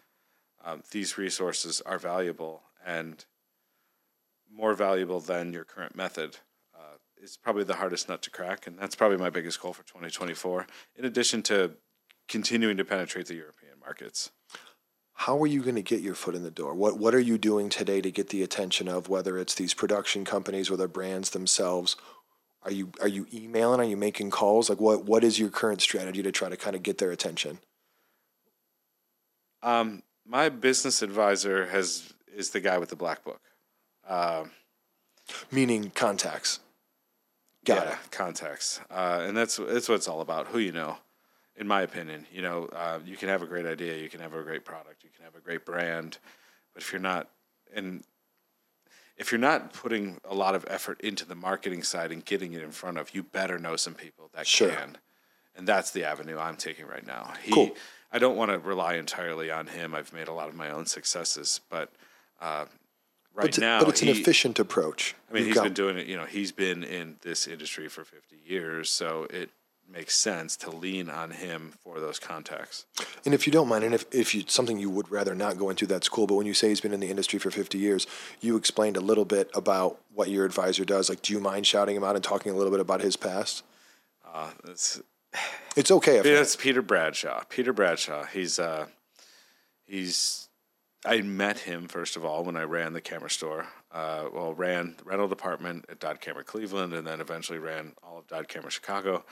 um, these resources are valuable and more valuable than your current method uh, is probably the hardest nut to crack, and that's probably my biggest goal for 2024. In addition to continuing to penetrate the European markets. How are you going to get your foot in the door? What what are you doing today to get the attention of whether it's these production companies or the brands themselves? Are you are you emailing? Are you making calls? Like what what is your current strategy to try to kind of get their attention? Um, my business advisor has is the guy with the black book. Um, meaning contacts. Got yeah, it. contacts, uh, and that's that's what it's all about. Who you know, in my opinion, you know, uh, you can have a great idea, you can have a great product, you can have a great brand, but if you're not, and if you're not putting a lot of effort into the marketing side and getting it in front of, you better know some people that Sure. can, and that's the avenue I'm taking right now. He, Cool. I don't want to rely entirely on him. I've made a lot of my own successes, but. Uh, Right but, it's- now, but it's an efficient approach I mean, You've he's got- been doing it. You know, he's been in this industry for 50 years, so it makes sense to lean on him for those contacts. And if you don't mind, and if, if you something you would rather not go into, that's cool. But when you say he's been in the industry for 50 years, you explained a little bit about what your advisor does. Like, do you mind shouting him out and talking a little bit about his past? Uh, it's, It's okay if it's Peter Bradshaw. Peter Bradshaw. He's uh, he's. I met him first of all when I ran the camera store. Uh, well, ran the rental department at Dodd Camera Cleveland, and then eventually ran all of Dodd Camera Chicago.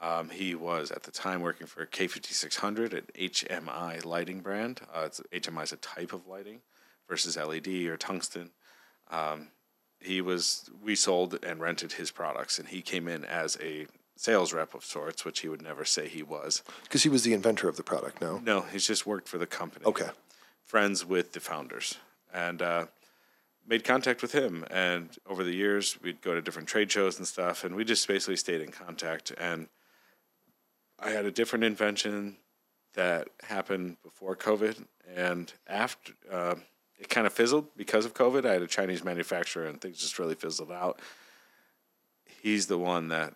Um, he was at the time working for K5600 at HMI lighting brand. Uh, it's, HMI is a type of lighting versus LED or tungsten. Um, he was we sold and rented his products, and he came in as a sales rep of sorts, which he would never say he was. because he was the inventor of the product. No, No, he's just worked for the company. okay, Friends with the founders. And uh, made contact with him. And over the years, we'd go to different trade shows and stuff, and we just basically stayed in contact. And I had a different invention that happened before COVID, and after uh, it kind of fizzled because of COVID. I had a Chinese manufacturer, and things just really fizzled out. He's the one that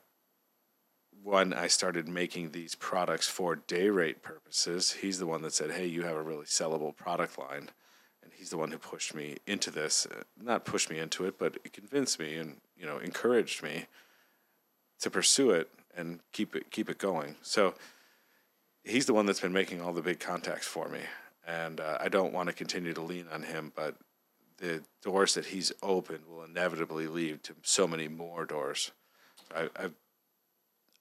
when I started making these products for day rate purposes, he's the one that said, "Hey, you have a really sellable product line." And he's the one who pushed me into this. Uh, not pushed me into it, but convinced me and you know encouraged me to pursue it and keep it keep it going. So he's the one that's been making all the big contacts for me, and uh, I don't want to continue to lean on him, but the doors that he's opened will inevitably lead to so many more doors. I, I,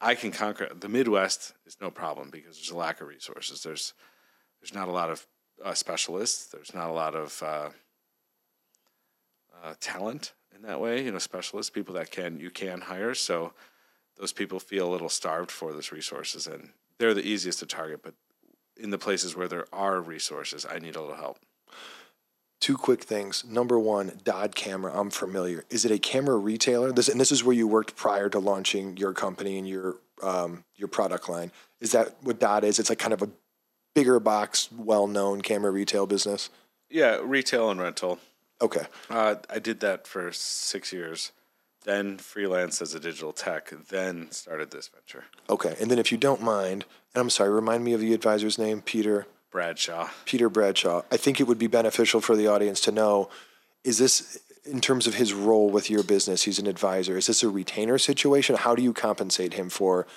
I can conquer the Midwest is no problem because there's a lack of resources. There's there's not a lot of uh, specialists. There's not a lot of uh, uh, talent in that way. You know, specialists, people that can you can hire. So those people feel a little starved for those resources, and they're the easiest to target. But in the places where there are resources, I need a little help. Two quick things. Number one, Dodd Camera. I'm familiar. Is it a camera retailer? This and this is where you worked prior to launching your company and your um, your product line. Is that what Dodd is? It's like kind of a bigger box, well known camera retail business. Yeah, retail and rental. Okay. Uh, I did that for six years, then freelance as a digital tech, then started this venture. Okay. And then if you don't mind, and I'm sorry, remind me of the advisor's name, Peter. Bradshaw. Peter Bradshaw. I think it would be beneficial for the audience to know is this in terms of his role with your business he's an advisor is this a retainer situation how do you compensate him for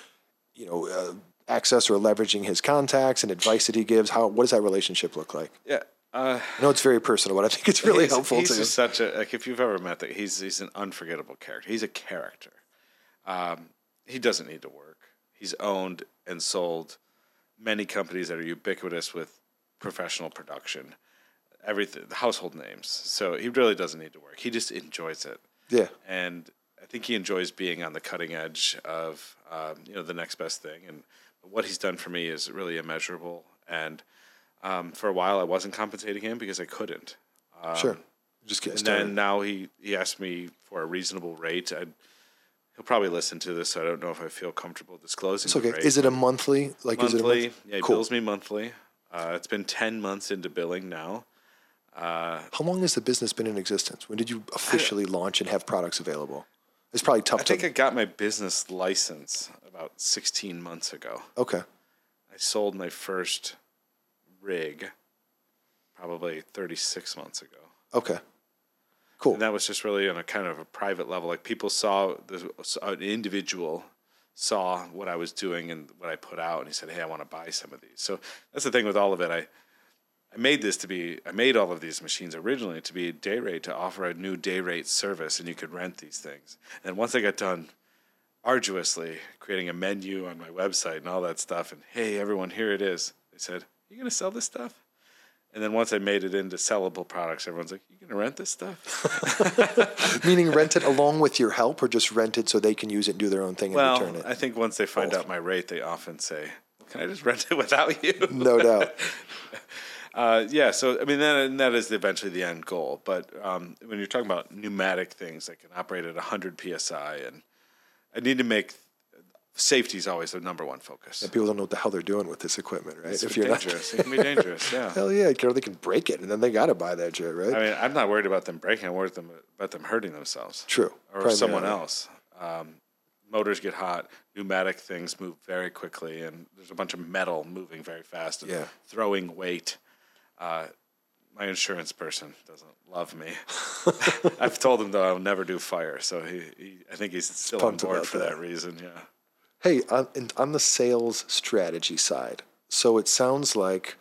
you know uh, access or leveraging his contacts and advice that he gives how what does that relationship look like Yeah. Uh, i know it's very personal but i think it's really he's, helpful he's to just such a like if you've ever met that he's he's an unforgettable character. He's a character. Um, he doesn't need to work. He's owned and sold many companies that are ubiquitous with professional production, everything, household names. So he really doesn't need to work. He just enjoys it, yeah and I think he enjoys being on the cutting edge of um, you know the next best thing. And what he's done for me is really immeasurable. And um, for a while, I wasn't compensating him because I couldn't. Um, sure just getting and then now he, he asked me for a reasonable rate. I'd, he'll probably listen to this, so I don't know if I feel comfortable disclosing. it's okay rate. is it a monthly like is it monthly? month? Yeah, he cool bills me monthly. Uh, it's been ten months into billing now. how long has the business been in existence when did you officially launch and have products available it's probably tough I think to I got my business license about sixteen months ago. okay I sold my first rig probably thirty six months ago. okay cool And that was just really on a kind of a private level. Like people saw the an individual saw what I was doing and what I put out, and he said, "Hey, I want to buy some of these." So that's the thing with all of it. I I made this to be I made all of these machines originally to be a day rate to offer a new day rate service, and you could rent these things. And once I got done arduously creating a menu on my website and all that stuff, and hey, everyone, here it is. They said, "You gonna sell this stuff?" And then once I made it into sellable products, everyone's like, "You gonna rent this stuff?" Meaning rent it along with your help, or just rent it so they can use it and do their own thing and Well, return it? I think once they find Both. out my rate, they often say, "Can I just rent it without you?" no doubt. Uh, yeah. So I mean, that and that is eventually the end goal. But um, when you're talking about pneumatic things that can operate at 100 psi, and I need to make safety is always the number one focus. And people don't know what the hell they're doing with this equipment, right? It's if you're dangerous, it can be dangerous. Yeah. hell yeah, they can break it, and then they got to buy that shit, right? I mean, I'm not worried about them breaking. I'm worried them, about them hurting themselves. True. or someone else. Um, motors get hot. Pneumatic things move very quickly, and there's a bunch of metal moving very fast and Yeah. throwing weight. Uh, my insurance person doesn't love me. I've told him though I'll never do fire, so he, he I think he's still on pumped board for that. that reason. Yeah. Hey, on, the sales strategy side, so it sounds like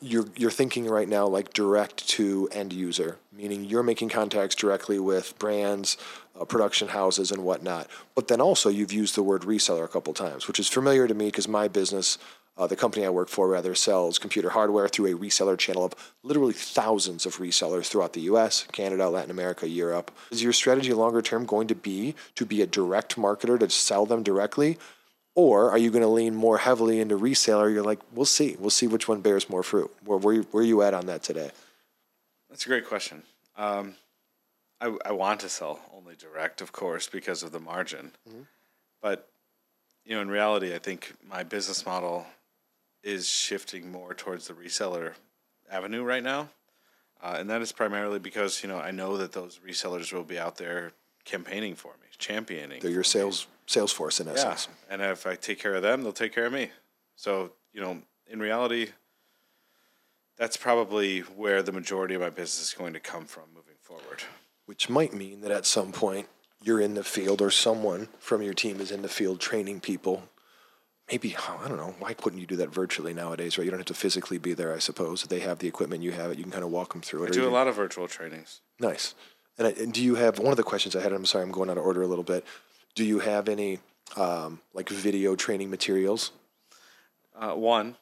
you're you're thinking right now like direct to end user, meaning you're making contacts directly with brands, uh, production houses, and whatnot. But then also you've used the word reseller a couple times, which is familiar to me because my business, uh, the company I work for, rather sells computer hardware through a reseller channel of literally thousands of resellers throughout the U.S., Canada, Latin America, Europe. Is your strategy longer term going to be to be a direct marketer to sell them directly? Or are you going to lean more heavily into reseller? You're like, we'll see. We'll see which one bears more fruit. Where, where, you- where are you at on that today? That's a great question. Um, I, I want to sell only direct, of course, because of the margin. Mm-hmm. But you know, in reality, I think my business model is shifting more towards the reseller avenue right now, uh, and that is primarily because you know I know that those resellers will be out there campaigning for me, championing. They're your for me. sales sales force in Yeah, essence. and if I take care of them, they'll take care of me. So you know, in reality, that's probably where the majority of my business is going to come from moving forward. Which might mean that at some point you're in the field or someone from your team is in the field training people. Maybe I don't know. Why couldn't you do that virtually nowadays? Right? You don't have to physically be there. I suppose they have the equipment. You have it. You can kind of walk them through it. I do a lot of virtual trainings. Nice. And, I, and do you have one of the questions I had? I'm sorry, I'm going out of order a little bit. Do you have any um, like video training materials? Uh, one,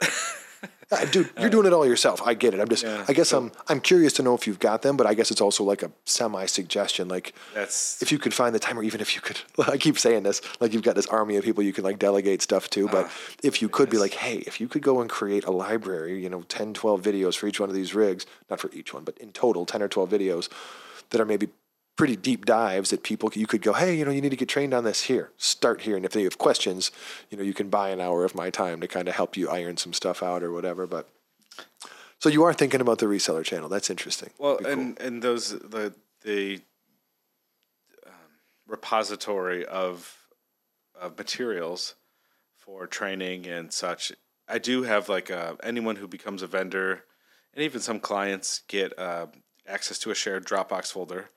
Uh, dude, you're doing it all yourself. I get it. I'm just. Yeah, I guess I'm. I'm curious to know if you've got them, but I guess it's also like a semi suggestion. Like, that's if you could find the time, or even if you could. I keep saying this. Like, you've got this army of people you can like delegate stuff to. But ah, if you could be like, hey, if you could go and create a library, you know, 10, 12 videos for each one of these rigs, not for each one, but in total, 10 or 12 videos that are maybe pretty deep dives that people you could go, hey, you know, you need to get trained on this here. Start here, and if they have questions, you know, you can buy an hour of my time to kind of help you iron some stuff out or whatever. But so you are thinking about the reseller channel. That's interesting. well, cool. and and those the the um, repository of of materials for training and such. I do have like uh, anyone who becomes a vendor, and even some clients get uh, access to a shared Dropbox folder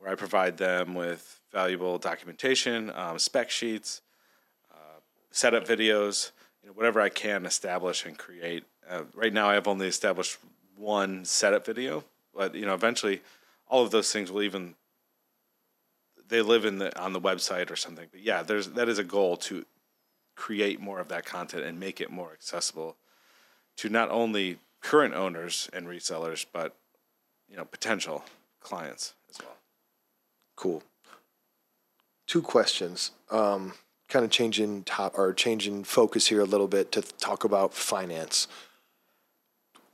where I provide them with valuable documentation, um, spec sheets, uh, setup videos, you know, whatever I can establish and create. Uh, right now, I have only established one setup video, but you know, eventually, all of those things will even they live in the on the website or something. But yeah, there's that is a goal to create more of that content and make it more accessible to not only current owners and resellers, but you know, potential clients as well. Cool. Two questions. Um, kind of changing top or changing focus here a little bit to talk about finance.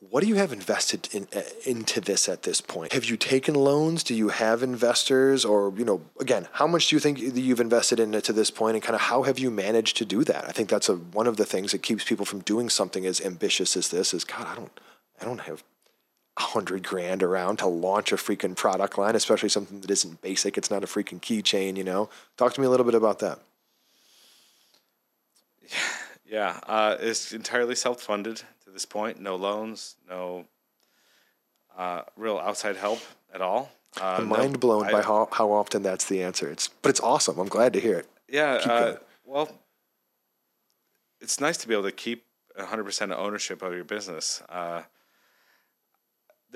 What do you have invested in uh, into this at this point? Have you taken loans? Do you have investors, or you know, again, how much do you think you've invested in it to this point, and kind of how have you managed to do that? I think that's a one of the things that keeps people from doing something as ambitious as this. Is God, I don't, I don't have a hundred grand around to launch a freaking product line, especially something that isn't basic. It's not a freaking keychain, you know. Talk to me a little bit about that. Yeah, uh, it's entirely self-funded to this point. No loans, no uh, real outside help at all. Uh, I'm no- mind blown I- by how, how often that's the answer. It's but it's awesome. I'm glad to hear it. Yeah, uh, well, it's nice to be able to keep 100% of ownership of your business.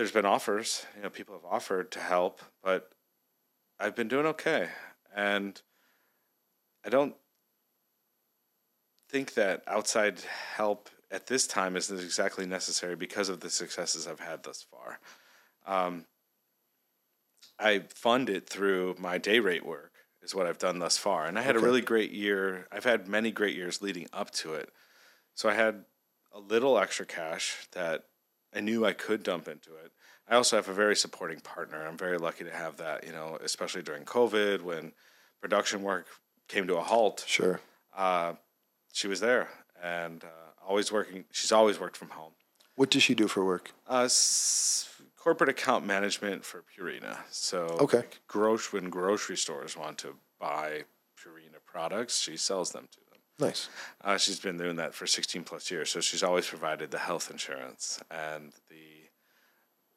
There's been offers, you know, people have offered to help, but I've been doing okay. And I don't think that outside help at this time isn't exactly necessary because of the successes I've had thus far. Um, I fund it through my day rate work is what I've done thus far, and I had Okay. a really great year. I've had many great years leading up to it, so I had a little extra cash that I knew I could dump into it. I also have a very supporting partner. I'm very lucky to have that. You know, especially during COVID when production work came to a halt Sure. uh, she was there and uh, always working. She's always worked from home. What does she do for work? Uh, s- corporate account management for Purina. So, Okay. like, groc- when grocery stores want to buy Purina products, she sells them to them. Nice. Uh, she's been doing that for 16 plus years. So she's always provided the health insurance and the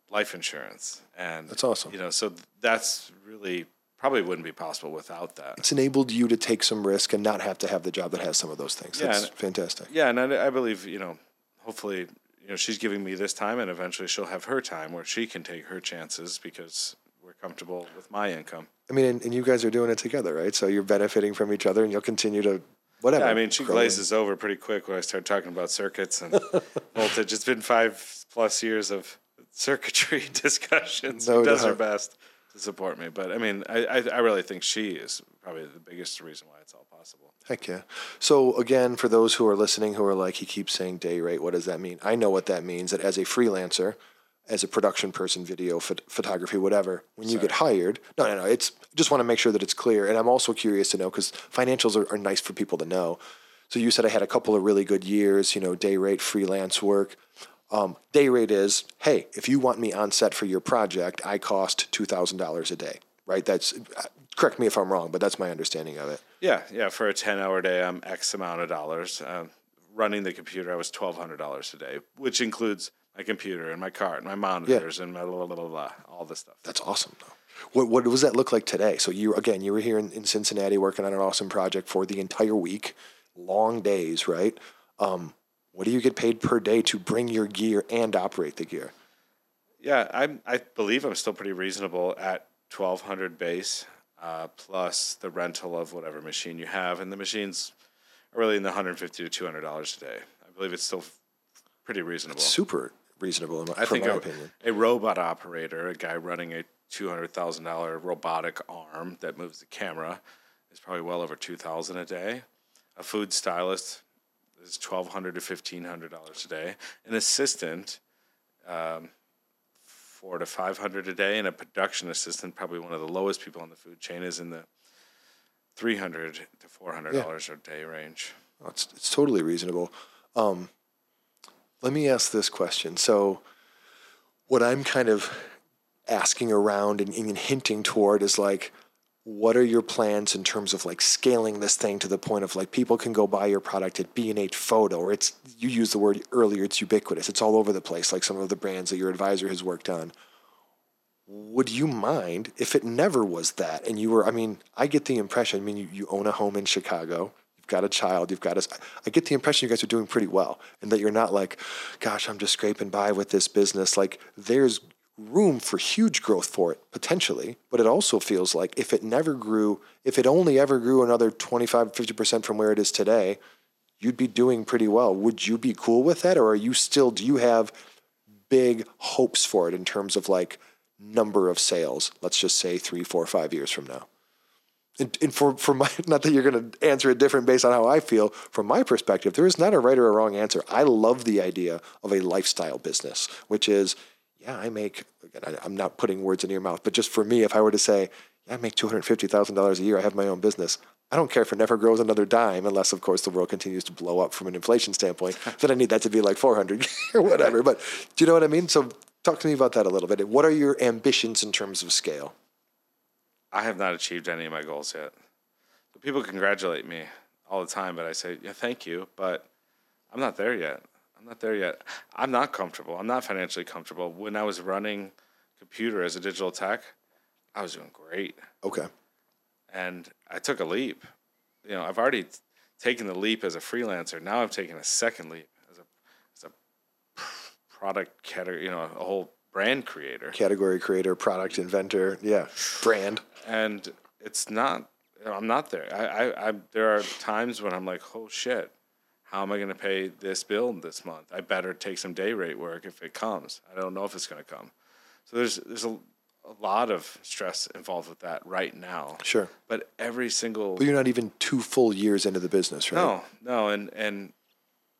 life insurance. And That's awesome. You know, so that's really probably wouldn't be possible without that. It's enabled you to take some risk and not have to have the job that has some of those things. Yeah, That's and- fantastic. Yeah, and I, I believe you know, hopefully, you know, she's giving me this time, and eventually she'll have her time where she can take her chances because we're comfortable with my income. I mean, and, and you guys are doing it together, right? So you're benefiting from each other, and you'll continue to whatever. Yeah, I mean, she glazes over pretty quick when I start talking about circuits and voltage. It's been five plus years of circuitry discussions. No she does her best to support me, but I mean, I, I, I really think she is probably the biggest reason why it's all possible. Heck yeah. So again, for those who are listening who are like, he keeps saying day rate, what does that mean? I know what that means. That as a freelancer, as a production person, video, phot- photography, whatever. When you get hired, no, no, no. It's just want to make sure that it's clear. And I'm also curious to know because financials are, are nice for people to know. So you said I had a couple of really good years, you know, day rate, freelance work. Um, day rate is, hey, if you want me on set for your project, I cost two thousand dollars a day, right? That's uh, correct me if I'm wrong, but that's my understanding of it. Yeah, yeah. For a ten-hour day, I'm X amount of dollars. Um, running the computer, I was twelve hundred dollars a day, which includes my computer and my cart and my monitors and my blah, blah, blah, blah, all this stuff. That's awesome, though. What what does that look like today? So you again, you were here in, in Cincinnati working on an awesome project for the entire week, long days, right? Um, what do you get paid per day to bring your gear and operate the gear? Yeah, I'm, I believe I'm still pretty reasonable at twelve hundred base, uh, plus the rental of whatever machine you have, and the machines are really in the hundred fifty to two hundred dollars a day. I believe it's still pretty reasonable. Super reasonable, in my, I think my a, opinion. a robot operator, a guy running a two hundred thousand dollar robotic arm that moves the camera, is probably well over two thousand a day. A food stylist is twelve hundred to fifteen hundred dollars a day. An assistant, um, four to five hundred a day, and a production assistant, probably one of the lowest people on the food chain, is in the three hundred to four hundred dollars a day range. Oh, It's, it's totally reasonable. Um, let me ask this question. So, what I'm kind of asking around and, and hinting toward is like, what are your plans in terms of like scaling this thing to the point of like people can go buy your product at B&H Photo, or it's you used the word earlier, it's ubiquitous. It's all over the place, like some of the brands that your advisor has worked on. Would you mind if it never was that? And you were, I mean, I get the impression, I mean, you, you own a home in Chicago, got a child, you've got a, I get the impression you guys are doing pretty well and that you're not like, gosh, I'm just scraping by with this business. Like, there's room for huge growth for it potentially, but it also feels like if it never grew, if it only ever grew another 25, 50% from where it is today, you'd be doing pretty well. Would you be cool with that? Or are you still, do you have big hopes for it in terms of like number of sales? Let's just say three, four, five years from now. And, and for, for my, not that you're going to answer it different based on how I feel, from my perspective, there is not a right or a wrong answer. I love the idea of a lifestyle business, which is, yeah, I make, again, I, I'm not putting words in your mouth, but just for me, if I were to say, yeah, I make $250,000 a year, I have my own business. I don't care if it never grows another dime, unless, of course, the world continues to blow up from an inflation standpoint. then I need that to be like 400 or whatever. But do you know what I mean? So talk to me about that a little bit. What are your ambitions in terms of scale? I have not achieved any of my goals yet. So people congratulate me all the time, but I say, yeah, thank you, but I'm not there yet. I'm not there yet. I'm not comfortable. I'm not financially comfortable. When I was running computer as a digital tech, I was doing great. Okay. And I took a leap. You know, I've already t- taken the leap as a freelancer. Now I've taken a second leap as a, as a product category, you know, a whole brand creator. Category creator, product inventor. Yeah. Brand. and it's not i'm not there I, I, I there are times when i'm like oh shit how am i going to pay this bill this month i better take some day rate work if it comes i don't know if it's going to come so there's there's a, a lot of stress involved with that right now Sure. but every single But you're not even two full years into the business, right? no, no, and and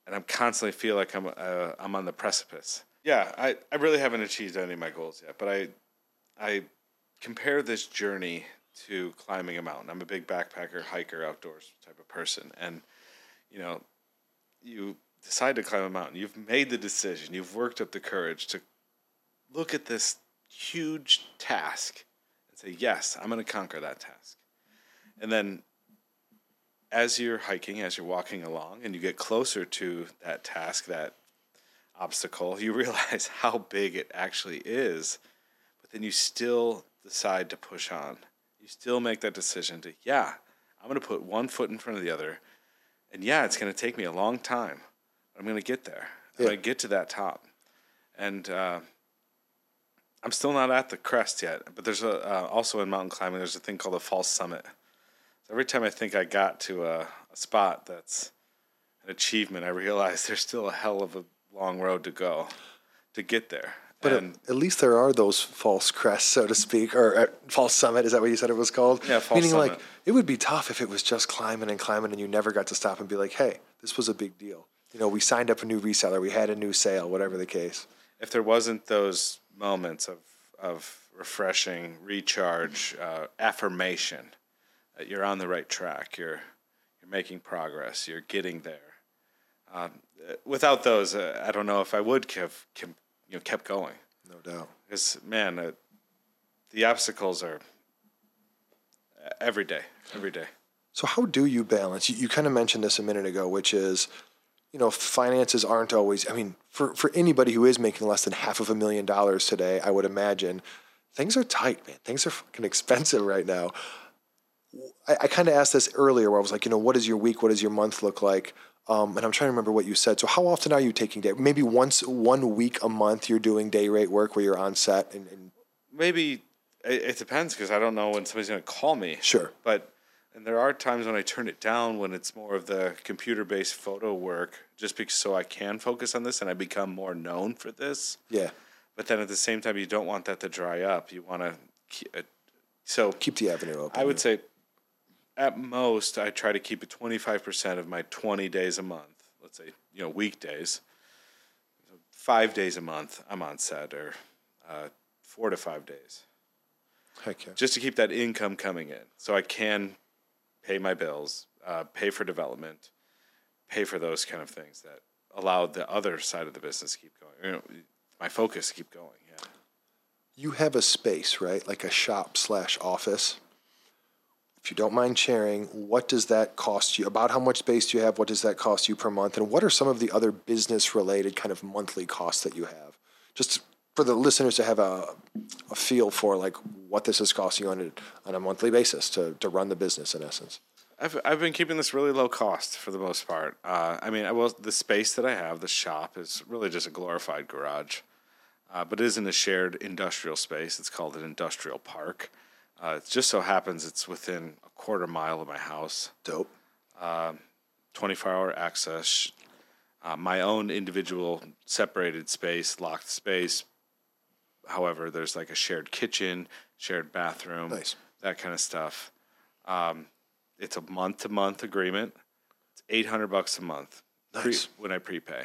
and I'm constantly feel like I'm uh, I'm on the precipice. Yeah, I, I really haven't achieved any of my goals yet, but I I compare this journey to climbing a mountain. I'm a big backpacker, hiker, outdoors type of person, and you know, you decide to climb a mountain. You've made the decision. You've worked up the courage to look at this huge task and say, "Yes, I'm going to conquer that task." And then as you're hiking, as you're walking along, and you get closer to that task, that obstacle, you realize how big it actually is. But then you still decide to push on. You still make that decision to, yeah, I'm going to put one foot in front of the other. And yeah, it's going to take me a long time. But I'm going to get there. I'm Yeah. going to get to that top. And uh, I'm still not at the crest yet. But there's a, uh, also in mountain climbing, there's a thing called a false summit. So every time I think I got to a, a spot that's an achievement, I realize there's still a hell of a long road to go to get there. But at- at, least there are those false crests, so to speak, or uh, false summit. Is that what you said it was called? Yeah, false Meaning, like, it would be tough if it was just climbing and climbing, and you never got to stop and be like, "Hey, this was a big deal." You know, we signed up a new reseller, we had a new sale, whatever the case. if there wasn't those moments of of refreshing recharge, uh, affirmation that you're on the right track, you're you're making progress, you're getting there. Um, without those, uh, I don't know if I would have you know kept going. No doubt. Because man, uh, the obstacles are every day, every day. So how do you balance? You, you kind of mentioned this a minute ago, which is, you know, finances aren't always. I mean, for for anybody who is making less than half of a million dollars today, I would imagine things are tight, man. Things are fucking expensive right now. I, I kind of asked this earlier, where I was like, you know, what does your week, what does your month look like? Um, and I'm trying to remember what you said. So how often are you taking day? Maybe once, one week a month, you're doing day rate work where you're on set and, and Maybe it, it depends because I don't know when somebody's going to call me. Sure. But and there are times when I turn it down when it's more of the computer-based photo work, just because so I can focus on this and I become more known for this. yeah, But then at the same time, you don't want that to dry up. You want to, keep it, so keep the avenue open. I would say, at most, I try to keep it twenty-five percent of my twenty days a month. Let's say you know weekdays. Five days a month, I'm on set, or uh, four to five days Heck yeah. just to keep that income coming in so I can pay my bills, uh, pay for development, pay for those kind of things that allow the other side of the business to keep going. You know, my focus to keep going. Yeah. You have a space, right? Like a shop slash office. If you don't mind sharing, what does that cost you? About how much space do you have? What does that cost you per month? And what are some of the other business related kind of monthly costs that you have? Just for the listeners to have a, a feel for like what this is costing you on a, on a monthly basis to, to run the business in essence. I've I've been keeping this really low cost for the most part. Uh, I mean, I will the space that I have, the shop, is really just a glorified garage, uh, but it is in a shared industrial space. It's called an industrial park. Uh, it just so happens it's within a quarter mile of my house. Dope. 24 hour access, uh, my own individual separated space, locked space. However, there's like a shared kitchen, shared bathroom, Nice. that kind of stuff. Um, it's a month to month agreement. It's 800 bucks a month pre- when I prepay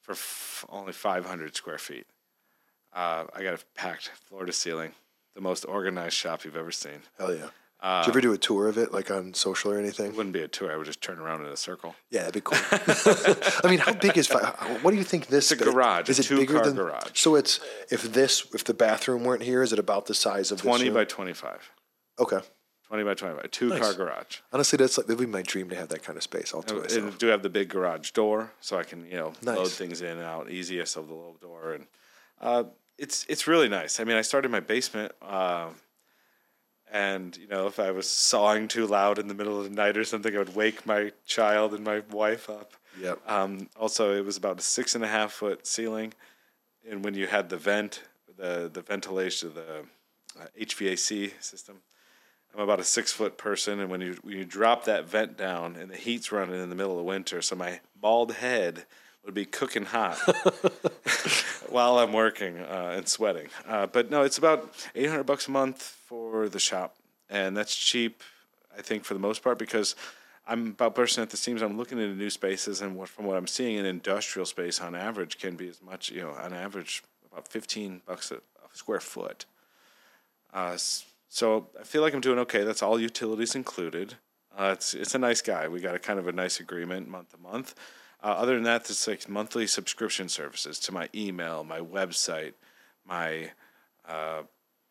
for f- only 500 square feet. Uh, I got it packed floor to ceiling, the most organized shop you've ever seen. Hell yeah. Did you ever do a tour of it, like on social or anything? It wouldn't be a tour. I would just turn around in a circle. Yeah, that'd be cool. I mean, how big is? What do you think this? It's a garage, Is a it bigger two-car than? garage. So it's if this if the bathroom weren't here, is it about the size of 20 this by 25. Okay. 20 by 25, two car garage. Honestly, that's like that'd be my dream to have that kind of space all to myself. and do have the big garage door, so I can you know load things in and out easiest of the little door, and uh, it's it's really nice. I mean, I started my basement, uh, and you know if I was sawing too loud in the middle of the night or something, I would wake my child and my wife up. Yep. Um, also, it was about a six and a half foot ceiling, and when you had the vent, the the ventilation, of the uh, HVAC system. I'm about a six foot person, and when you when you drop that vent down and the heat's running in the middle of winter, so my bald head would be cooking hot while I'm working uh, and sweating. Uh, but no, it's about 800 bucks a month for the shop, and that's cheap, I think, for the most part because I'm about bursting at the seams. I'm looking into new spaces, and what, from what I'm seeing, an industrial space on average can be as much, you know, on average about 15 bucks a, square foot. Uh, so I feel like I'm doing okay. That's all utilities included. Uh, it's it's a nice guy. We got a kind of a nice agreement month to month. Uh, other than that, it's like monthly subscription services to my email, my website, my uh,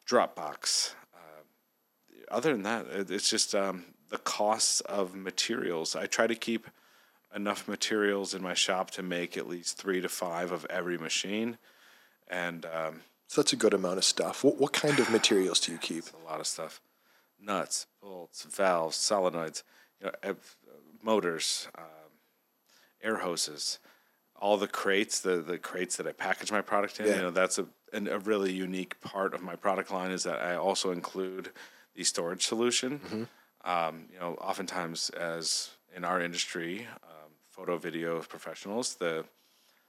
Dropbox. Uh, other than that, it, it's just um, the costs of materials. I try to keep enough materials in my shop to make at least three to five of every machine, and um, So that's a good amount of stuff. What what kind of materials do you keep? a lot of stuff nuts bolts valves solenoids you know motors um, air hoses all the crates the, the crates that i package my product in Yeah. you know that's a, an, a really unique part of my product line is that i also include the storage solution um, you know oftentimes as in our industry um, photo video professionals the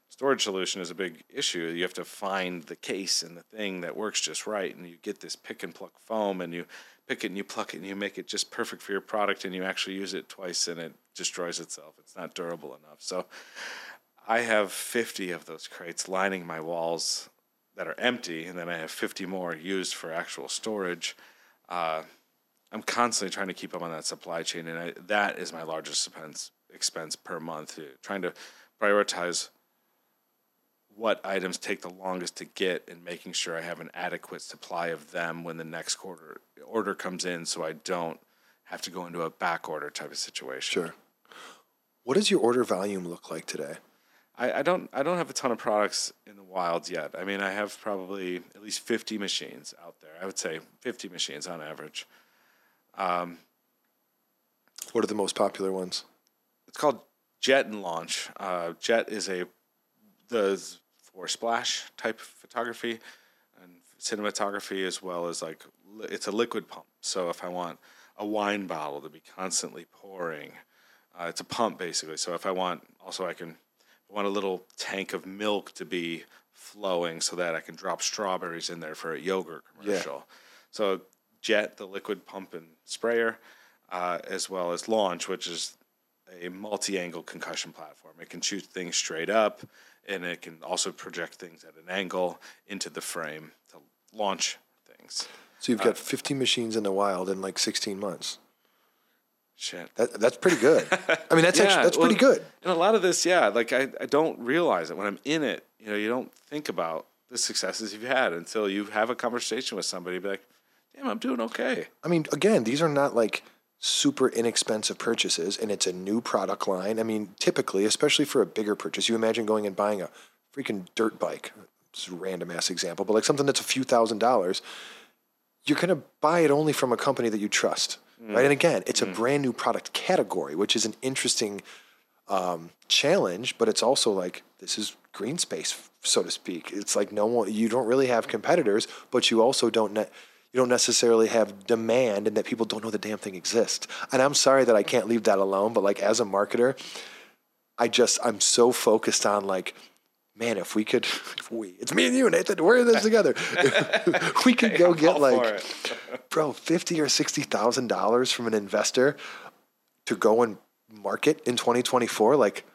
storage solution is a big issue. You have to find the case and the thing that works just right, and you get this pick and pluck foam, and you pick it and you pluck it and you make it just perfect for your product, and you actually use it twice, and it destroys itself. It's not durable enough. So I have 50 of those crates lining my walls that are empty, and then I have 50 more used for actual storage. Uh, I'm constantly trying to keep up on that supply chain, and I, that is my largest expense expense per month. Trying to prioritize what items take the longest to get, and making sure I have an adequate supply of them when the next quarter order comes in, so I don't have to go into a back order type of situation. Sure. What does your order volume look like today? I, I don't I don't have a ton of products in the wild yet. I mean, I have probably at least 50 machines out there. I would say 50 machines on average. Um, What are the most popular ones? It's called Jet and Launch. Uh, Jet is a does for splash type photography and cinematography as well as like it's a liquid pump. So if I want a wine bottle to be constantly pouring, uh, it's a pump basically. So if I want also I can I want a little tank of milk to be flowing so that I can drop strawberries in there for a yogurt commercial. So Jet, the liquid pump and sprayer, uh, as well as Launch, which is a multi-angle concussion platform. It can shoot things straight up, and it can also project things at an angle into the frame to launch things. So you've uh, got 50 machines in the wild in like 16 months. Shit. That, that's pretty good. I mean, that's Yeah, actually that's well, pretty good. And a lot of this, yeah, like I, I don't realize it when I'm in it. You know, you don't think about the successes you've had until you have a conversation with somebody. Be like, damn, I'm doing okay. I mean, again, these are not like super inexpensive purchases, and it's a new product line. I mean, typically, especially for a bigger purchase, you imagine going and buying a freaking dirt bike. It's a random ass example, but like something that's a few thousand dollars. You're gonna buy it only from a company that you trust, right? And again, it's a brand new product category, which is an interesting um, challenge, but it's also like this is green space, so to speak. It's like no one, you don't really have competitors, but you also don't ne- you don't necessarily have demand, and that people don't know the damn thing exists. And I'm sorry that I can't leave that alone, but like as a marketer, I just I'm so focused on like. Man, if we could, if we, it's me and you, Nathan, we're in this together. we could go get like, bro, fifty or sixty thousand dollars from an investor to go and market in 2024, like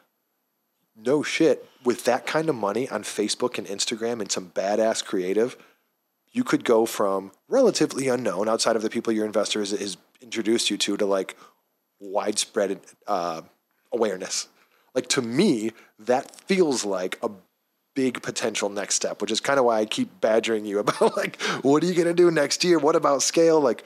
no shit, with that kind of money on Facebook and Instagram and some badass creative, you could go from relatively unknown outside of the people your investor has, introduced you to to like widespread uh, awareness. Like to me, that feels like a big potential next step, which is kind of why I keep badgering you about like, what are you gonna do next year? What about scale? Like,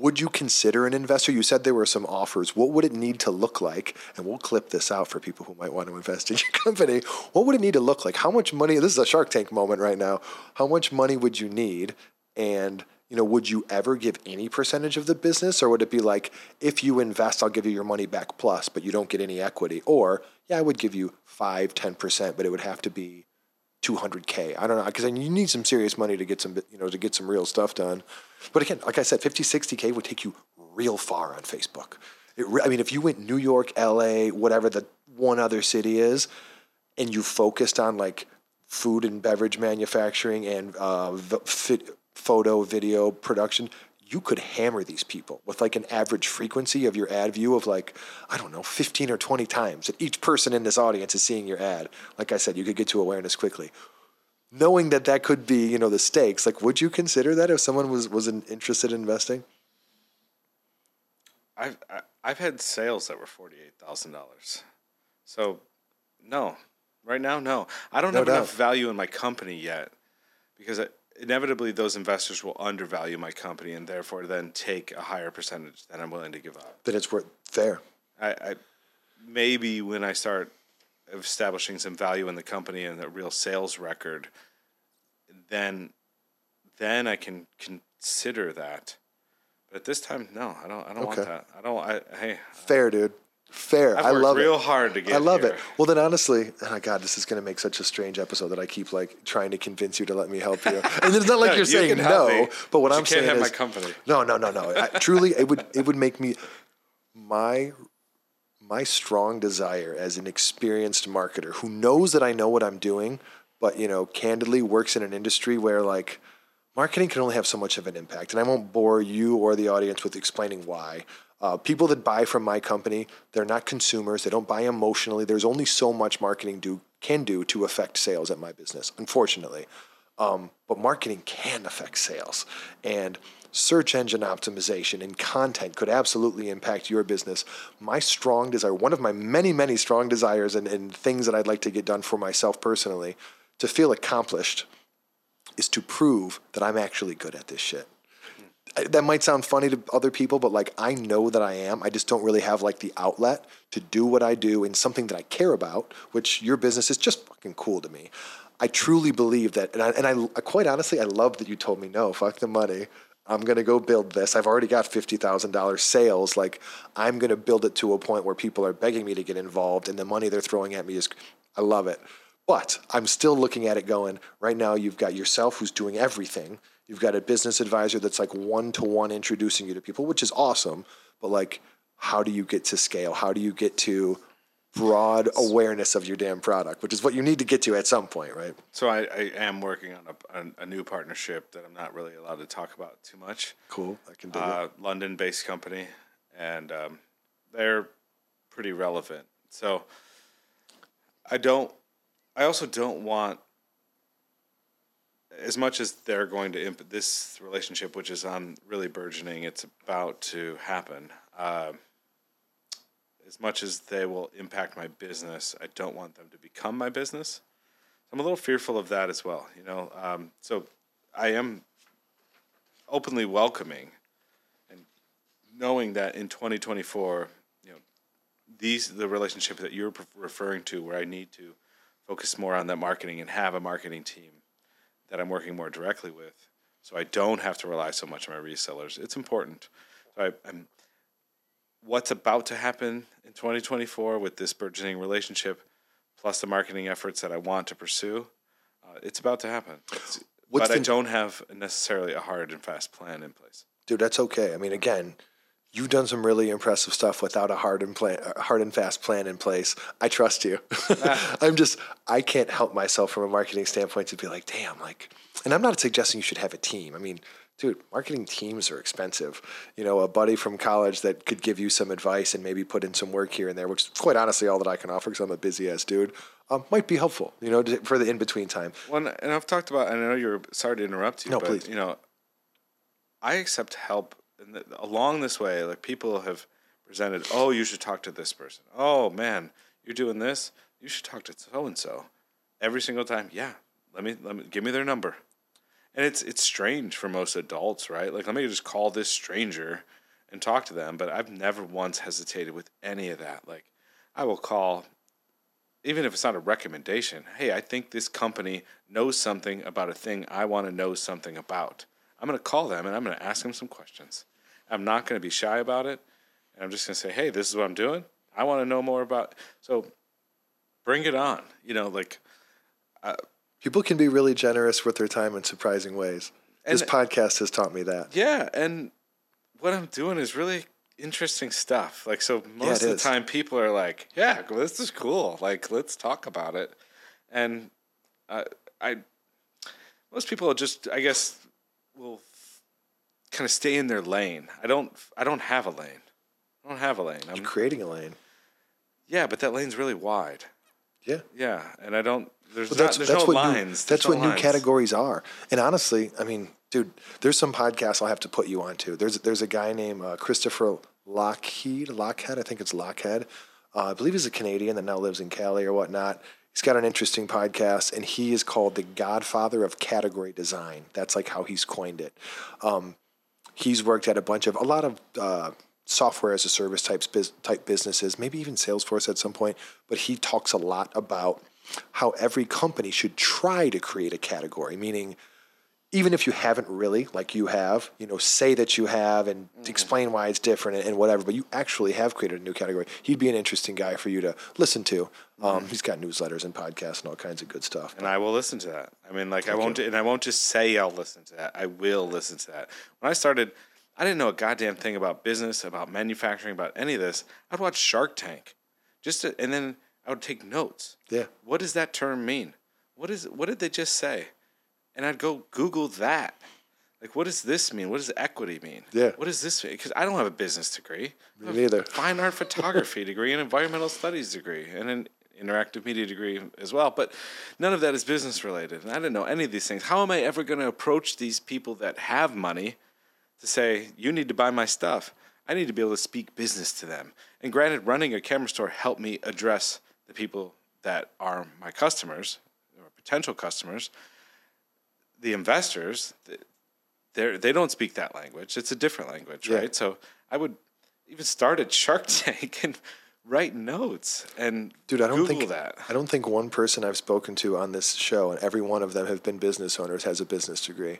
would you consider an investor? You said there were some offers. What would it need to look like? And we'll clip this out for people who might want to invest in your company. What would it need to look like? How much money? This is a Shark Tank moment right now. How much money would you need? And you know, would you ever give any percentage of the business, or would it be like, if you invest, I'll give you your money back plus, but you don't get any equity? Or yeah, I would give you five, ten percent, but it would have to be 200k. I don't know because you need some serious money to get some you know to get some real stuff done. But again, like I said, 50, 60k would take you real far on Facebook. Re- I mean, if you went New York, LA, whatever the one other city is, and you focused on like food and beverage manufacturing and uh, photo, video production, you could hammer these people with like an average frequency of your ad view of like, I don't know, 15 or 20 times that each person in this audience is seeing your ad. Like I said, you could get to awareness quickly. Knowing that that could be, you know, the stakes, like, would you consider that if someone was, was in, interested in investing? I've I've had sales that were forty eight thousand dollars. So, no, right now, no. I don't No have doubt. enough value in my company yet because inevitably those investors will undervalue my company and therefore then take a higher percentage than I'm willing to give up. That it's worth fair. I, I maybe when I start establishing some value in the company and a real sales record, then then I can consider that. But at this time, no, I don't. I don't want that. I don't. I, hey, Fair, dude. Fair. I love real it. hard to get. I love here. it. Well, then honestly, oh my God, this is going to make such a strange episode that I keep like trying to convince you to let me help you. And it's not like No, you're you saying no, me, but what but I'm can't saying have is my company. No, no, no, no. I, truly, it would it would make me my my strong desire as an experienced marketer who knows that I know what I'm doing, but you know, candidly works in an industry where like marketing can only have so much of an impact. And I won't bore you or the audience with explaining why. Uh, people that buy from my company, they're not consumers. They don't buy emotionally. There's only so much marketing do can do to affect sales at my business, unfortunately. Um, but marketing can affect sales, and search engine optimization and content could absolutely impact your business. My strong desire, one of my many, many strong desires and, and things that I'd like to get done for myself personally, to feel accomplished, is to prove that I'm actually good at this shit that might sound funny to other people, but like I know that I am. I just don't really have like the outlet to do what I do in something that I care about, which your business is just fucking cool to me. I truly believe that, and I, and I quite honestly, I love that you told me no, fuck the money. I'm gonna go build this. I've already got fifty thousand dollars sales. Like I'm gonna build it to a point where people are begging me to get involved, and the money they're throwing at me is, I love it. But I'm still looking at it going, right now you've got yourself who's doing everything. You've got a business advisor that's like one to one introducing you to people, which is awesome. But like, how do you get to scale? How do you get to broad awareness of your damn product, which is what you need to get to at some point, right? So I, I am working on a, a, new partnership that I'm not really allowed to talk about too much. Cool, I can do uh, London-based company, and um, they're pretty relevant. So I don't. I also don't want as much as they're going to imp- this relationship, which is on really burgeoning, it's about to happen. Uh, as much as they will impact my business, I don't want them to become my business. I'm a little fearful of that as well. You know, um, so I am openly welcoming and knowing that in 2024, you know, these the relationship that you're referring to, where I need to focus more on that marketing and have a marketing team that I'm working more directly with, so I don't have to rely so much on my resellers. It's important. So I, I'm what's about to happen in 2024 with this burgeoning relationship, plus the marketing efforts that I want to pursue. Uh, it's about to happen. but the, I don't have necessarily a hard and fast plan in place. Dude, that's okay. I mean, again, you've done some really impressive stuff without a hard and plan, hard and fast plan in place. I trust you. I'm just, I can't help myself from a marketing standpoint to be like, damn, like, and I'm not suggesting you should have a team. I mean, dude, marketing teams are expensive. You know, a buddy from college that could give you some advice and maybe put in some work here and there, which is quite honestly all that I can offer because I'm a busy ass dude, um, might be helpful. You know, for the in between time. Well, and I've talked about. And I know you're sorry to interrupt you. No, but, please. You know, I accept help the, along this way. Like people have presented, oh, you should talk to this person. Oh man, you're doing this. You should talk to so and so. Every single time, yeah. Let me let me give me their number and it's it's strange for most adults, right? Like, let me just call this stranger and talk to them. But I've never once hesitated with any of that. Like, I will call, even if it's not a recommendation. Hey, I think this company knows something about a thing I want to know something about. I'm going to call them and I'm going to ask them some questions. I'm not going to be shy about it. And I'm just going to say, hey, this is what I'm doing. I want to know more about. So bring it on. You know, like. Uh, People can be really generous with their time in surprising ways. This podcast has taught me that. Yeah, and what I'm doing is really interesting stuff. Like so most yeah, of the is. time people are like, "Yeah, this is cool. Like let's talk about it." And uh, I most people just I guess will kind of stay in their lane. I don't I don't have a lane. I don't have a lane. I'm You're creating a lane. Yeah, but that lane's really wide. Yeah. Yeah, and I don't there's, well, that's, not, there's that's no what lines. New, that's what new categories are. And honestly, I mean, dude, there's some podcasts I'll have to put you onto. There's there's a guy named uh, Christopher Lockheed, Lochhead, I think it's Lochhead. Uh, I believe he's a Canadian that now lives in Cali or whatnot. He's got an interesting podcast, and he is called the Godfather of Category Design. That's like how he's coined it. Um, he's worked at a bunch of a lot of uh, software as a service types type businesses, maybe even Salesforce at some point. But he talks a lot about how every company should try to create a category, meaning even if you haven't really, like you have, you know, say that you have and mm-hmm. explain why it's different and, and, whatever, but you actually have created a new category. He'd be an interesting guy for you to listen to. Um, mm-hmm. He's got newsletters and podcasts and all kinds of good stuff. And I will listen to that. I mean, like I won't, you. and I won't just say I'll listen to that. I will listen to that. When I started, I didn't know a goddamn thing about business, about manufacturing, about any of this. I'd watch Shark Tank, just to, and then I would take notes. Yeah. What does that term mean? What is what did they just say? And I'd go Google that. Like, what does this mean? What does equity mean? Yeah. What does this mean? Because I don't have a business degree. A neither. Fine art photography degree, an environmental studies degree, and an interactive media degree as well. But none of that is business related. And I didn't know any of these things. How am I ever going to approach these people that have money to say, you need to buy my stuff? I need to be able to speak business to them. And granted, running a camera store helped me address the people that are my customers or potential customers. The investors, they they don't speak that language. It's a different language, Yeah. right? So I would even start at Shark Tank and write notes and Dude, I don't Google think that. I don't think one person I've spoken to on this show, and every one of them have been business owners, has a business degree.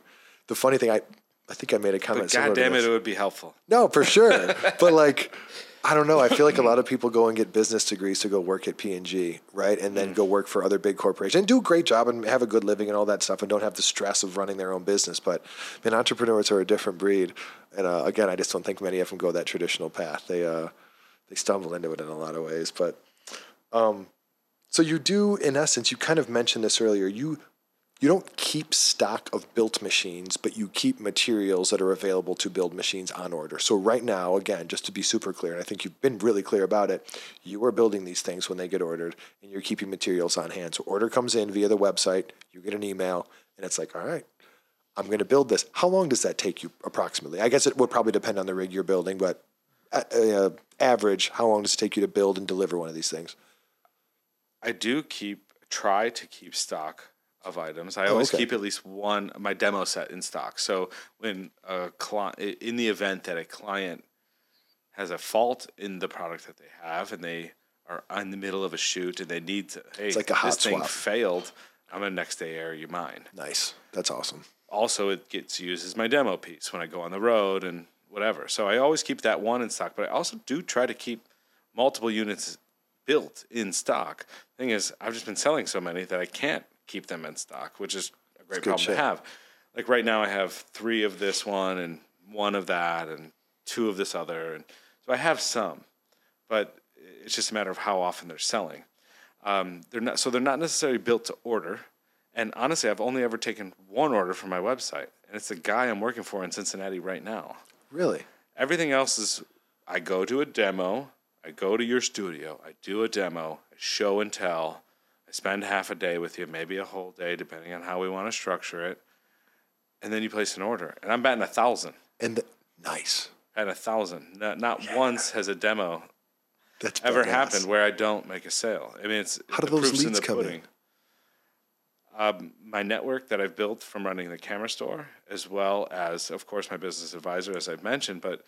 The funny thing, I I think I made a comment. But God damn it, this. it would be helpful. No, for sure. but like, I don't know. I feel like a lot of people go and get business degrees to go work at P and G, right, and Mm. then go work for other big corporations and do a great job and have a good living and all that stuff, and don't have the stress of running their own business. But man, entrepreneurs are a different breed, and uh, again, I just don't think many of them go that traditional path. They uh, they stumble into it in a lot of ways. But um, so you do, in essence, you kind of mentioned this earlier. You you don't keep stock of built machines, but you keep materials that are available to build machines on order. So right now, again, just to be super clear, and I think you've been really clear about it, you are building these things when they get ordered, and you're keeping materials on hand. So order comes in via the website, you get an email, and it's like, all right, I'm going to build this. How long does that take you approximately? I guess it would probably depend on the rig you're building, but uh, uh, average, how long does it take you to build and deliver one of these things? I do keep try to keep stock of items. I Oh, always okay. keep at least one my demo set in stock. So when a client in the event that a client has a fault in the product that they have and they are in the middle of a shoot and they need to hey it's like a hot this thing failed, I'm gonna next day air you mine. Nice. That's awesome. also it gets used as my demo piece when I go on the road and whatever. So I always keep that one in stock, but I also do try to keep multiple units built in stock. Thing is, I've just been selling so many that I can't keep them in stock, which is a great problem to have. Like right now, I have three of this one and one of that and two of this other, and so I have some, but it's just a matter of how often they're selling. Um, they're not so they're not necessarily built to order. And honestly, I've only ever taken one order from my website, and it's the guy I'm working for in Cincinnati right now. Really? Everything else is I go to a demo, I go to your studio, I do a demo, I show and tell, spend half a day with you, maybe a whole day, depending on how we want to structure it, and then you place an order. And I'm batting a thousand. And the, nice. At a thousand. Not, not once has a demo That's ever badass. happened where I don't make a sale. I mean, it's How do the those proof's in leads the come in? pudding. Um, my network that I've built from running the camera store, as well as, of course, my business advisor, as I've mentioned. But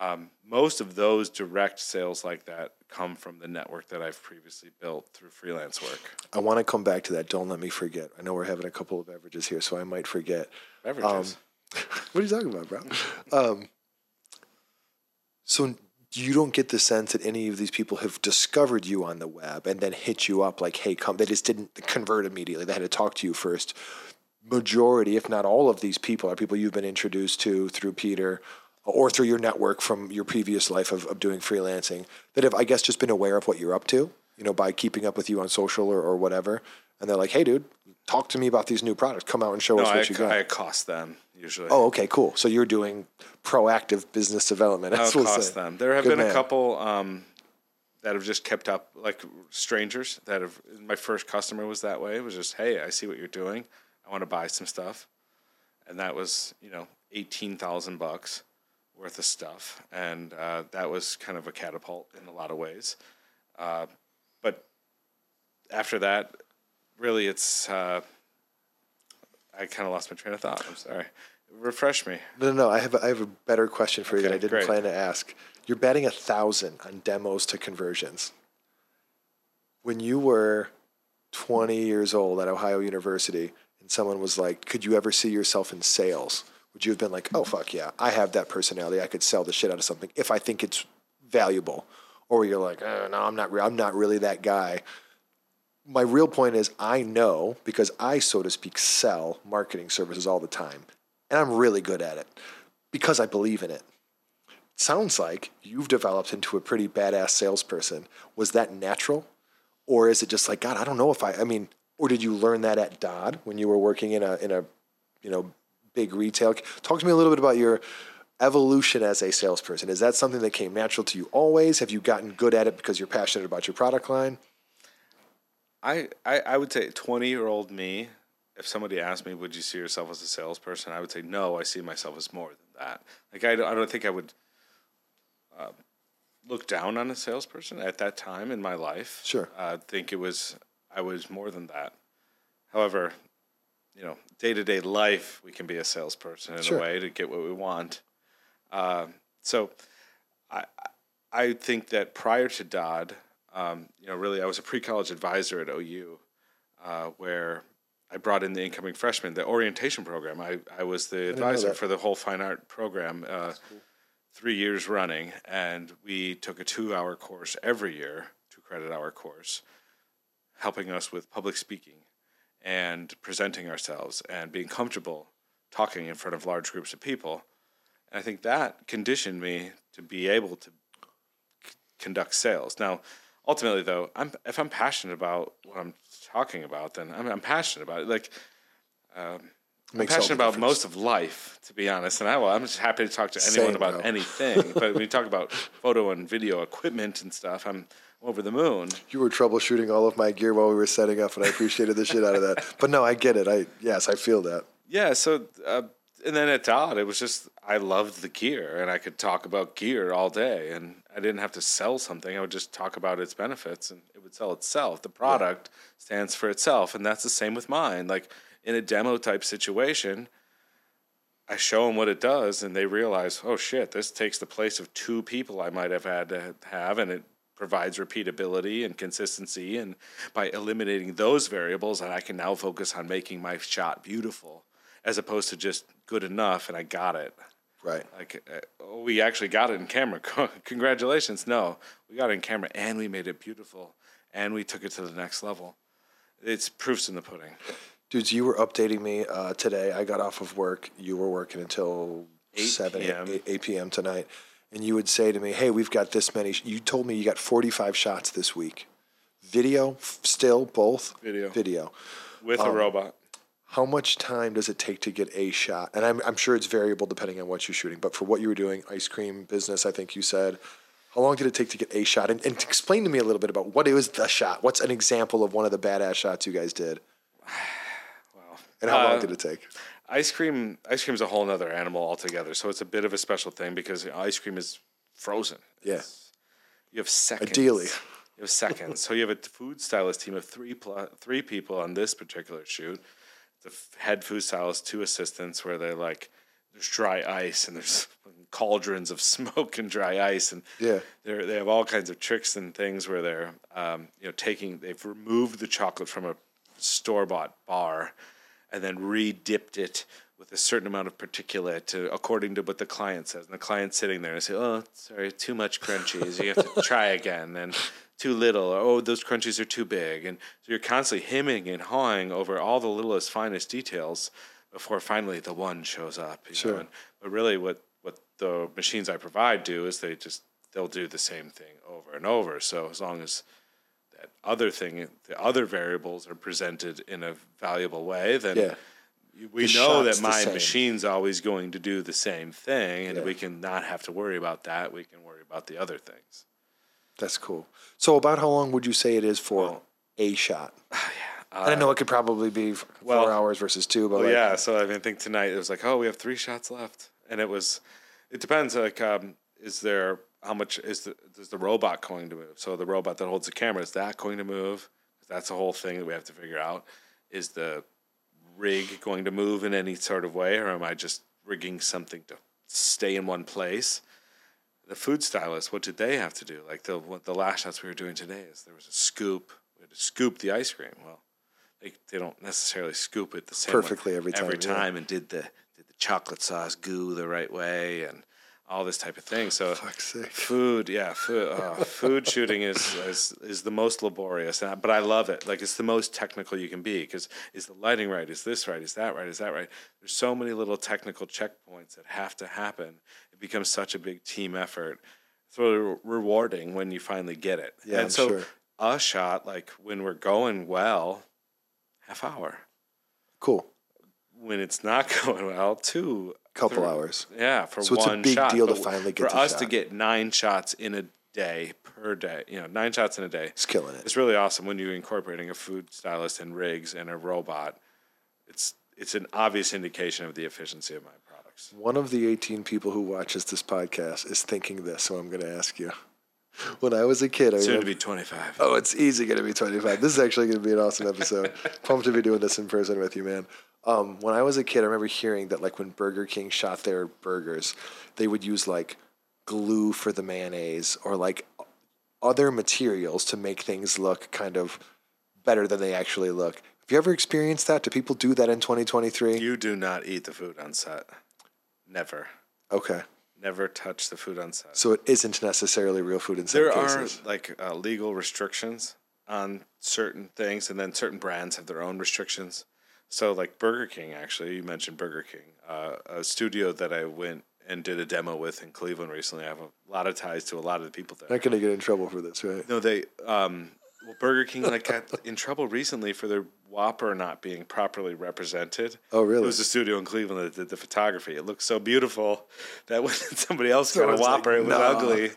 um, most of those direct sales like that come from the network that I've previously built through freelance work. I want to come back to that. Don't let me forget. I know we're having a couple of beverages here, so I might forget. Beverages. What are you talking about, bro? um, so you don't get the sense that any of these people have discovered you on the web and then hit you up like, "Hey, come." They just didn't convert immediately. They had to talk to you first. Majority, if not all of these people, are people you've been introduced to through Peter or through your network from your previous life of, of doing freelancing that have, I guess, just been aware of what you're up to, you know, by keeping up with you on social or, or whatever. And they're like, hey, dude, talk to me about these new products. Come out and show no, us what I, you got. I accost them usually. Oh, okay, cool. So you're doing proactive business development. I'll That's what cost them. There have Good been a couple um, that have just kept up, like strangers that have. My first customer was that way. It was just, hey, I see what you're doing. I want to buy some stuff, and that was you know eighteen thousand bucks worth of stuff, and uh, that was kind of a catapult in a lot of ways. Uh, but after that, really, it's. Uh, I kind of lost my train of thought. I'm sorry. Refresh me. No, no, no. I have a, I have a better question for you that I didn't great. plan to ask. You're betting a thousand on demos to conversions. When you were 20 years old at Ohio University, and someone was like, "Could you ever see yourself in sales?" Would you have been like, "Oh fuck yeah, I have that personality. I could sell the shit out of something if I think it's valuable," or you're like, uh, "No, I'm not. Re- I'm not really that guy." my real point is I know because I, so to speak, sell marketing services all the time. And I'm really good at it because I believe in it. Sounds like you've developed into a pretty badass salesperson. Was that natural? Or is it just like, God, I don't know if I, I mean, or did you learn that at Dodd when you were working in a, in a, you know, big retail. Talk to me a little bit about your evolution as a salesperson. Is that something that came natural to you always? Have you gotten good at it because you're passionate about your product line? I, I, I would say 20 year old me, if somebody asked me, would you see yourself as a salesperson? I would say, no, I see myself as more than that. Like, I don't, I don't think I would uh, look down on a salesperson at that time in my life. Sure. I think it was, I was more than that. However, you know, day to day life, we can be a salesperson in Sure. a way to get what we want. Um, so I, I think that prior to Dodd, um, you know, really, I was a pre-college advisor at OU, uh, where I brought in the incoming freshmen, the orientation program. I, I was the advisor for the whole fine art program, uh, three years running, and we took a two-hour course every year, two credit hour course, helping us with public speaking and presenting ourselves and being comfortable talking in front of large groups of people. And I think that conditioned me to be able to c- conduct sales. Now, ultimately, though, I'm, if I'm passionate about what I'm talking about, then I'm, I'm passionate about it. Like, um, I'm passionate about most of life, to be honest. And I, well, I'm just happy to talk to anyone Same, about anything. but when you talk about photo and video equipment and stuff, I'm over the moon. You were troubleshooting all of my gear while we were setting up, and I appreciated the shit out of that. But no, I get it. I yes, I feel that. Yeah, so uh, and then at Dodd, it was just I loved the gear, and I could talk about gear all day, and I didn't have to sell something. I would just talk about its benefits, and it would sell itself. The product stands for itself, and that's the same with mine. Like in a demo type situation, I show them what it does, and they realize, oh shit, this takes the place of two people I might have had to have, and it provides repeatability and consistency. And by eliminating those variables, and I can now focus on making my shot beautiful, as opposed to just good enough and I got it. Right. Like uh, oh, we actually got it in camera. Congratulations! No, we got it in camera, and we made it beautiful, and we took it to the next level. It's proofs in the pudding. Dudes, you were updating me uh, today. I got off of work. You were working until 8 7, p.m.. 8, 8 p.m. tonight. And you would say to me, hey, we've got this many. sh- You told me you got 45 shots this week. Video, f- still, both? Video. Video. with Um, a robot. How much time does it take to get a shot? And I'm, I'm sure it's variable depending on what you're shooting. But for what you were doing, ice cream business, I think you said, how long did it take to get a shot? And, and explain to me a little bit about what is the shot. What's an example of one of the badass shots you guys did? And how long Uh, did it take? Ice cream, ice cream is a whole other animal altogether. So it's a bit of a special thing because ice cream is frozen. Yeah. You have seconds. Ideally. you have seconds. so you have a food stylist team of three plus, three people on this particular shoot. The head food stylist, two assistants, where they're like, there's dry ice and there's cauldrons of smoke and dry ice and Yeah. they're, they have all kinds of tricks and things where they're um, you know taking they've removed the chocolate from a store bought bar and then re-dipped it with a certain amount of particulate to, according to what the client says. And the client's sitting there and say, "Oh, sorry, too much crunchies. You have to try again." And too little. Or, oh, those crunchies are too big. And so you're constantly hemming and hawing over all the littlest, finest details before finally the one shows up. You Sure. Know? And, but really, what what the machines I provide do is they just they'll do the same thing over and over. So as long as other thing, the other variables are presented in a valuable way, then Yeah. we The know that my machine's always going to do the same thing, and Yeah. we can not have to worry about that. We can worry about the other things. That's cool. So, about how long would you say it is for Well- a shot? Uh, I know it could probably be f- well- four hours versus two, but Well, like, yeah. So I mean, I think tonight it was like, oh, we have three shots left, and it was. It depends. Like, um, is there how much is the is the robot going to move? So the robot that holds the camera is that going to move? That's a whole thing that we have to figure out. Is the rig going to move in any sort of way, or am I just rigging something to stay in one place? The food stylist, what did they have to do? Like the what the last shots we were doing today is there was a scoop. We had to scoop the ice cream. Well, they, they don't necessarily scoop it the same way Perfectly every every time, yeah. time and did the did the chocolate sauce goo the right way and all this type of thing. So food, yeah, food, uh, food shooting is, is is the most laborious, and I- but I love it. Like it's the most technical you can be because is the lighting right? Is this right? Is that right? Is that right? There's so many little technical checkpoints that have to happen. It becomes such a big team effort. It's really rewarding when you finally get it. Yeah, and I'm so sure. a shot like when we're going well, half hour Cool. when it's not going well, two Couple hours. Yeah, for So it's a big shot. deal to finally get for us to get nine shots in a day per day. You know, nine shots in a day. It's killing it. It's really awesome when you're incorporating a food stylist and rigs and a robot. It's it's an obvious indication of the efficiency of my products. One of the 18 people who watches this podcast is thinking this, so I'm going to ask you. When I was a kid, I Soon to be 25. oh, it's easy going to be 25. This is actually going to be an awesome episode. Pumped to be doing this in person with you, man. Um, when I was a kid, I remember hearing that like when Burger King shot their burgers, they would use like glue for the mayonnaise or like other materials to make things look kind of better than they actually look. Have you ever experienced that? Do people do that in 2023? You do not eat the food on set. Never. Okay. Never touch the food on set. So it isn't necessarily real food in some there cases. are like uh, legal restrictions on certain things, and then certain brands have their own restrictions. So, like Burger King, actually, you mentioned Burger King, uh, a studio that I went and did a demo with in Cleveland recently. I have a lot of ties to a lot of the people there. Not going to get in trouble for this, right? No, they um, well, Burger King like got in trouble recently for their Whopper not being properly represented. Oh, really? It was a studio in Cleveland that did the photography. It looked so beautiful that when somebody else got a Someone's like, Whopper, it was ugly.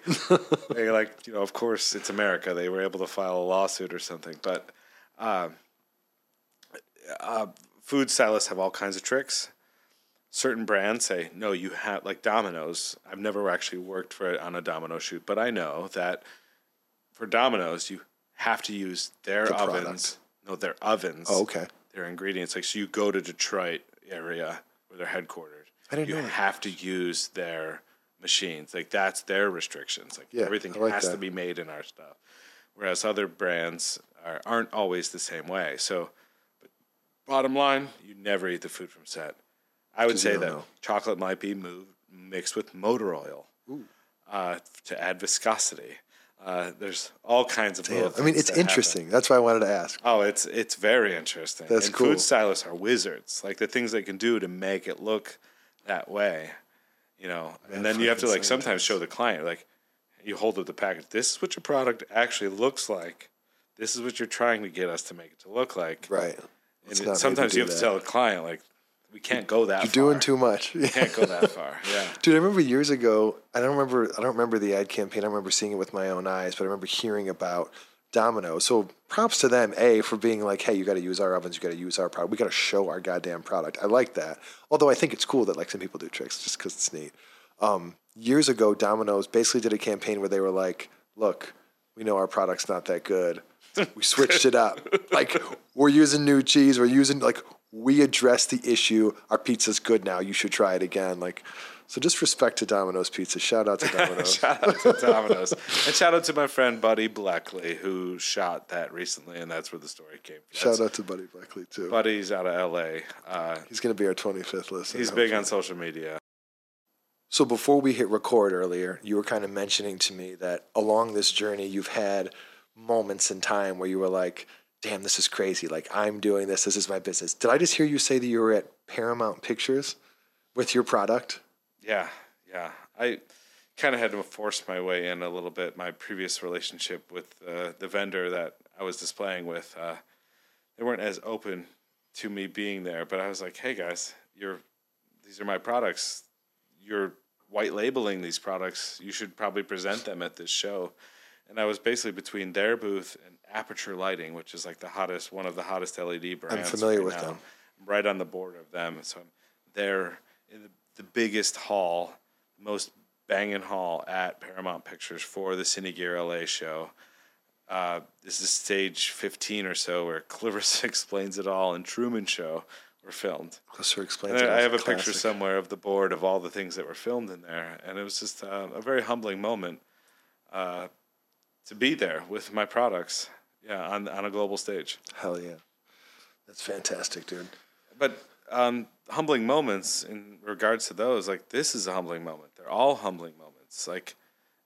they like, you know, of course, it's America. They were able to file a lawsuit or something. But uh, uh, food stylists have all kinds of tricks. Certain brands say, no, you have, like Domino's. I've never actually worked for it on a Domino shoot, but I know that for Domino's, you have to use their The ovens. product. No, their ovens. Oh, okay. Their ingredients. Like, so you go to Detroit area where they're headquartered. I didn't you know that. have to use their machines. Like, that's their restrictions. Like, Yeah, everything like has to be made in our stuff. Whereas other brands are, aren't always the same way. So, but bottom line, you never eat the food from set. I would say that know. chocolate might be moved, mixed with motor oil uh, to add viscosity. Uh, there's all kinds of. Little I mean, it's that happen. interesting. That's why I wanted to ask. Oh, it's it's very interesting. That's and cool. Food stylists are wizards. Like the things they can do to make it look that way, you know. And then you have to like sometimes show the client like you hold up the package. This is what your product actually looks like. This is what you're trying to get us to make it to look like. Right. And it- sometimes you have to tell the client like we can't go that You're far. doing too much. can't go that far. Yeah. Dude, I remember years ago. I don't remember. I don't remember the ad campaign. I remember seeing it with my own eyes, but I remember hearing about Domino. So props to them, a for being like, hey, you got to use our ovens. You got to use our product. We got to show our goddamn product. I like that. Although I think it's cool that like some people do tricks just because it's neat. Um, years ago, Domino's basically did a campaign where they were like, look, we know our product's not that good. We switched it up. Like we're using new cheese. We're using like we addressed the issue. Our pizza's good now. You should try it again. Like so, just respect to Domino's Pizza. Shout out to Domino's. shout out to Domino's. and shout out to my friend Buddy Blackley who shot that recently, and that's where the story came from. Shout out to Buddy Blackley too. Buddy's out of LA. Uh, He's gonna be our 25th listener. he's big on social media. So before we hit record earlier, you were kind of mentioning to me that along this journey you've had moments in time where you were like, "Damn, this is crazy. Like I'm doing this. This is my business." Did I just hear you say that you were at Paramount Pictures with your product? Yeah, yeah. I kind of had to force my way in a little bit. My previous relationship with uh, the vendor that I was displaying with, uh, they weren't as open to me being there. But I was like, "Hey guys, you're these are my products. You're white labeling these products. You should probably present them at this show." And I was basically between their booth and Aputure Lighting, which is like the hottest, one of the hottest LED brands. I'm familiar right with now. them. I'm right on the border of them. So I'm there in the, the biggest hall, most banging hall at Paramount Pictures for the Cine Gear LA show. Uh, this is stage 15 or so where Clarissa explains it all and Truman Show were filmed. Closer explains. I have a classic. picture somewhere of the board of all the things that were filmed in there, and it was just uh, a very humbling moment uh, to be there with my products, yeah, on on a global stage. Hell yeah, that's fantastic, dude. But um, humbling moments in regards to those, like this is a humbling moment. They're all humbling moments. Like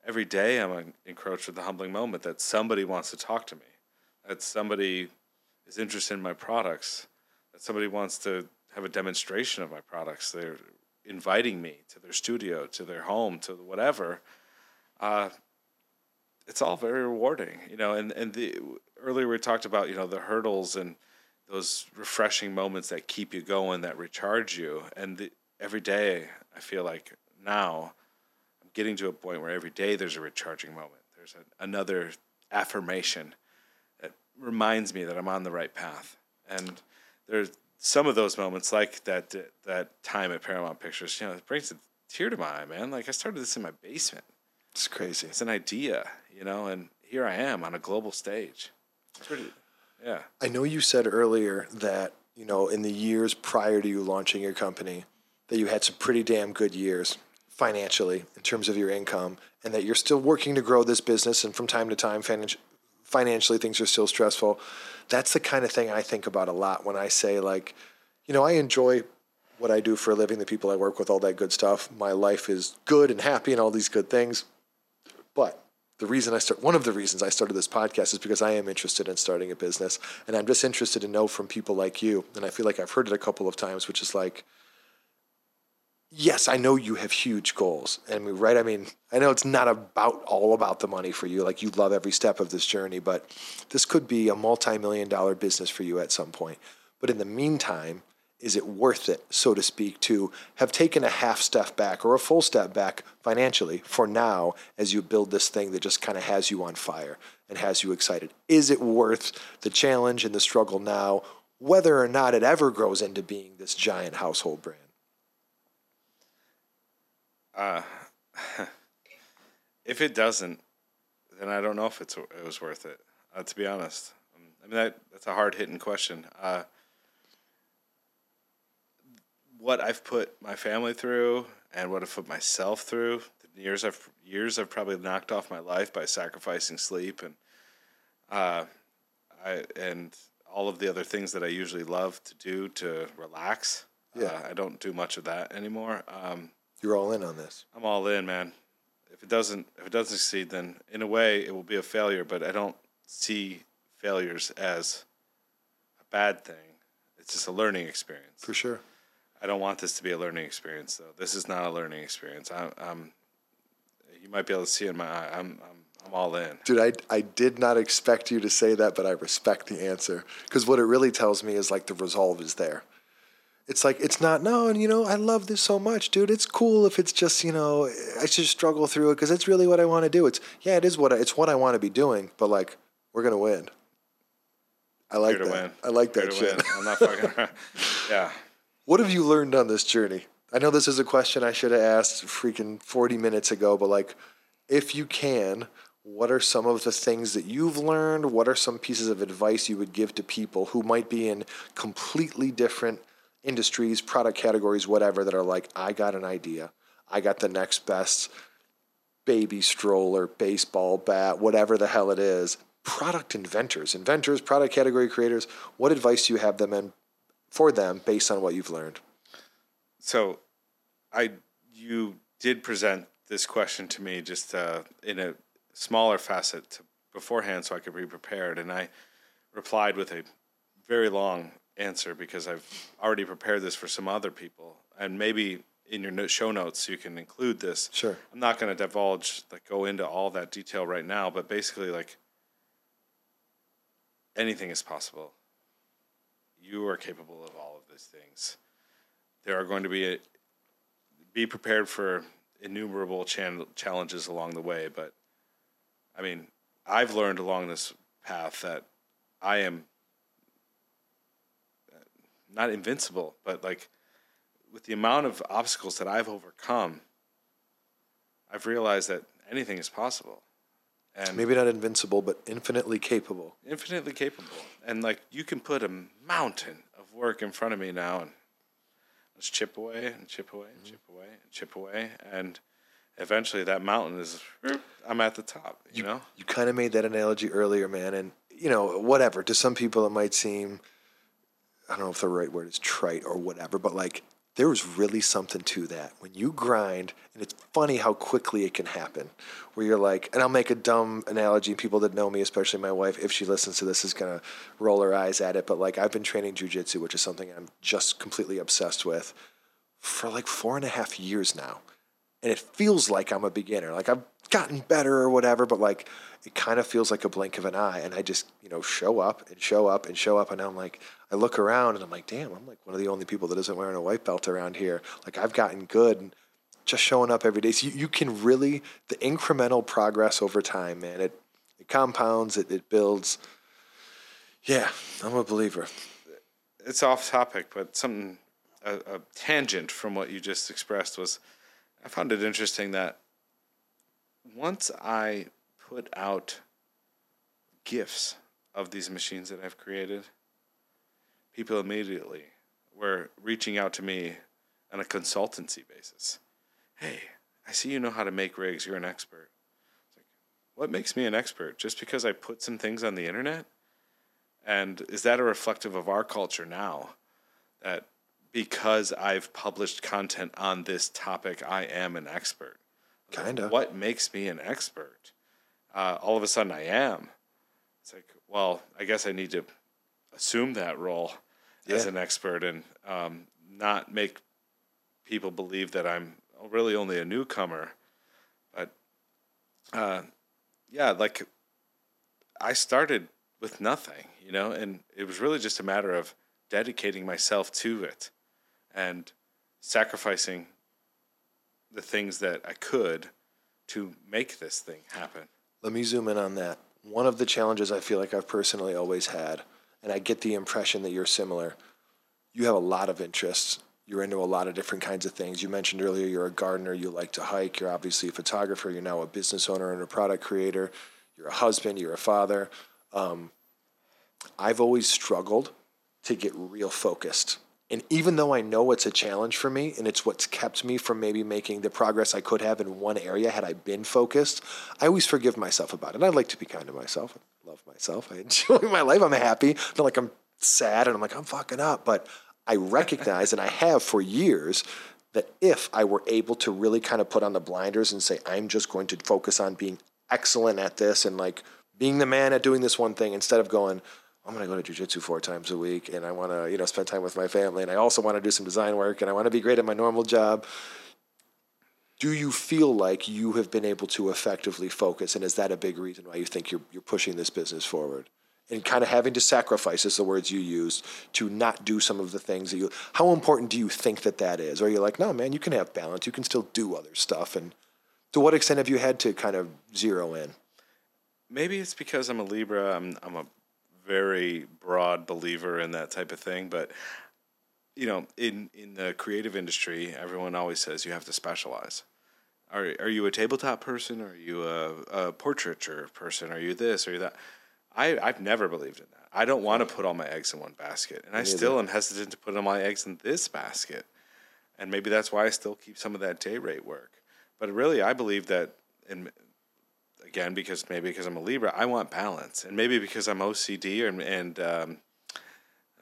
every day, I'm encroached with the humbling moment that somebody wants to talk to me, that somebody is interested in my products, that somebody wants to have a demonstration of my products. They're inviting me to their studio, to their home, to whatever. Uh, it's all very rewarding, you know. And and the earlier we talked about you know the hurdles and those refreshing moments that keep you going, that recharge you. And the, every day, I feel like now I'm getting to a point where every day there's a recharging moment. There's a, another affirmation that reminds me that I'm on the right path. And there's some of those moments, like that that time at Paramount Pictures, you know, it brings a tear to my eye, man. Like I started this in my basement. It's crazy. It's an idea, you know, and here I am on a global stage. It's pretty, yeah. I know you said earlier that you know in the years prior to you launching your company that you had some pretty damn good years financially in terms of your income, and that you're still working to grow this business, and from time to time, financially things are still stressful. That's the kind of thing I think about a lot when I say like, you know, I enjoy what I do for a living, the people I work with, all that good stuff. My life is good and happy and all these good things. But the reason I start one of the reasons I started this podcast is because I am interested in starting a business and I'm just interested to know from people like you and I feel like I've heard it a couple of times which is like yes, I know you have huge goals. I mean, right? I mean, I know it's not about all about the money for you. Like you love every step of this journey, but this could be a multi-million dollar business for you at some point. But in the meantime, is it worth it, so to speak, to have taken a half step back or a full step back financially for now as you build this thing that just kind of has you on fire and has you excited? Is it worth the challenge and the struggle now, whether or not it ever grows into being this giant household brand? Uh, if it doesn't, then I don't know if it's it was worth it. Uh, to be honest, um, I mean that that's a hard hitting question. Uh, what I've put my family through and what I've put myself through, the years I've years I've probably knocked off my life by sacrificing sleep and uh, I and all of the other things that I usually love to do to relax. Yeah, uh, I don't do much of that anymore. Um, you're all in on this. I'm all in, man. If it doesn't if it doesn't succeed, then in a way it will be a failure. But I don't see failures as a bad thing. It's just a learning experience. For sure. I don't want this to be a learning experience, though. This is not a learning experience. I'm, I'm you might be able to see in my eye. I'm, I'm, I'm all in. Dude, I, I did not expect you to say that, but I respect the answer because what it really tells me is like the resolve is there it's like it's not no and you know i love this so much dude it's cool if it's just you know i should struggle through it because it's really what i want to do it's yeah it is what I, it's what i want to be doing but like we're gonna win i like that win. i like that shit i'm not fucking yeah what have you learned on this journey i know this is a question i should have asked freaking 40 minutes ago but like if you can what are some of the things that you've learned what are some pieces of advice you would give to people who might be in completely different industries, product categories, whatever, that are like, I got an idea. I got the next best baby stroller, baseball bat, whatever the hell it is. Product inventors, inventors, product category creators, what advice do you have them in for them based on what you've learned? So, I you did present this question to me just uh, in a smaller facet beforehand, so I could be prepared, and I replied with a very long answer because I've already prepared this for some other people, and maybe in your show notes you can include this. Sure. I'm not going to divulge like go into all that detail right now, but basically like anything is possible. You are capable of all of these things. There are going to be a, be prepared for innumerable chan- challenges along the way, but I mean, I've learned along this path that I am uh, not invincible, but like with the amount of obstacles that I've overcome, I've realized that anything is possible. And maybe not invincible, but infinitely capable. Infinitely capable. And like you can put a mountain of work in front of me now and let's chip away and chip away and mm-hmm. chip away and chip away and eventually that mountain is I'm at the top, you, you know? You kind of made that analogy earlier, man, and you know, whatever. To some people it might seem I don't know if the right word is trite or whatever, but like there was really something to that. When you grind, and it's funny how quickly it can happen, where you're like, and I'll make a dumb analogy. People that know me, especially my wife, if she listens to this, is gonna roll her eyes at it. But like, I've been training jujitsu, which is something I'm just completely obsessed with, for like four and a half years now. And it feels like I'm a beginner. Like I've gotten better or whatever, but like it kind of feels like a blink of an eye. And I just, you know, show up and show up and show up. And I'm like, I look around and I'm like, damn, I'm like one of the only people that isn't wearing a white belt around here. Like I've gotten good just showing up every day. So you, you can really, the incremental progress over time, man, it, it compounds, it, it builds. Yeah, I'm a believer. It's off topic, but something, a, a tangent from what you just expressed was I found it interesting that once I put out GIFs of these machines that I've created, people immediately were reaching out to me on a consultancy basis. Hey, I see you know how to make rigs. You're an expert. Like, what makes me an expert? Just because I put some things on the internet? And is that a reflective of our culture now? That because I've published content on this topic, I am an expert. Kind of. What makes me an expert? Uh, all of a sudden, I am. It's like, well, I guess I need to assume that role yeah. as an expert and um, not make people believe that I'm really only a newcomer. But uh, yeah, like I started with nothing, you know, and it was really just a matter of dedicating myself to it and sacrificing the things that I could to make this thing happen. Let me zoom in on that. One of the challenges I feel like I've personally always had, and I get the impression that you're similar, you have a lot of interests. You're into a lot of different kinds of things. You mentioned earlier you're a gardener, you like to hike, you're obviously a photographer, you're now a business owner and a product creator, you're a husband, you're a father. Um, I've always struggled to get real focused and even though I know it's a challenge for me and it's what's kept me from maybe making the progress I could have in one area had I been focused, I always forgive myself about it. I like to be kind to myself. I love myself. I enjoy my life. I'm happy. Not like I'm sad and I'm like, I'm fucking up. But I recognize and I have for years that if I were able to really kind of put on the blinders and say, I'm just going to focus on being excellent at this and like being the man at doing this one thing instead of going, I'm going to go to jujitsu four times a week, and I want to, you know, spend time with my family, and I also want to do some design work, and I want to be great at my normal job. Do you feel like you have been able to effectively focus, and is that a big reason why you think you're you're pushing this business forward? And kind of having to sacrifice is the words you used to not do some of the things that you. How important do you think that that is? Or you're like, no, man, you can have balance. You can still do other stuff. And to what extent have you had to kind of zero in? Maybe it's because I'm a Libra. I'm I'm a very broad believer in that type of thing, but you know, in in the creative industry, everyone always says you have to specialize. Are are you a tabletop person? Are you a, a portraiture person? Are you this? Are you that? I I've never believed in that. I don't want to put all my eggs in one basket, and I still am hesitant to put all my eggs in this basket. And maybe that's why I still keep some of that day rate work. But really, I believe that in again because maybe because I'm a Libra, I want balance, and maybe because I'm OCD and and um,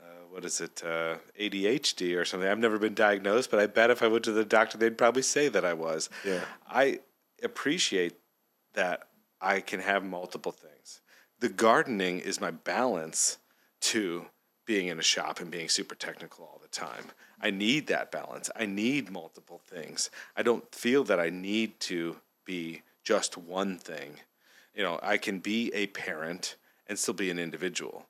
uh, what is it uh, ADHD or something. I've never been diagnosed, but I bet if I went to the doctor, they'd probably say that I was. Yeah, I appreciate that I can have multiple things. The gardening is my balance to being in a shop and being super technical all the time. I need that balance. I need multiple things. I don't feel that I need to be just one thing. You know, I can be a parent and still be an individual.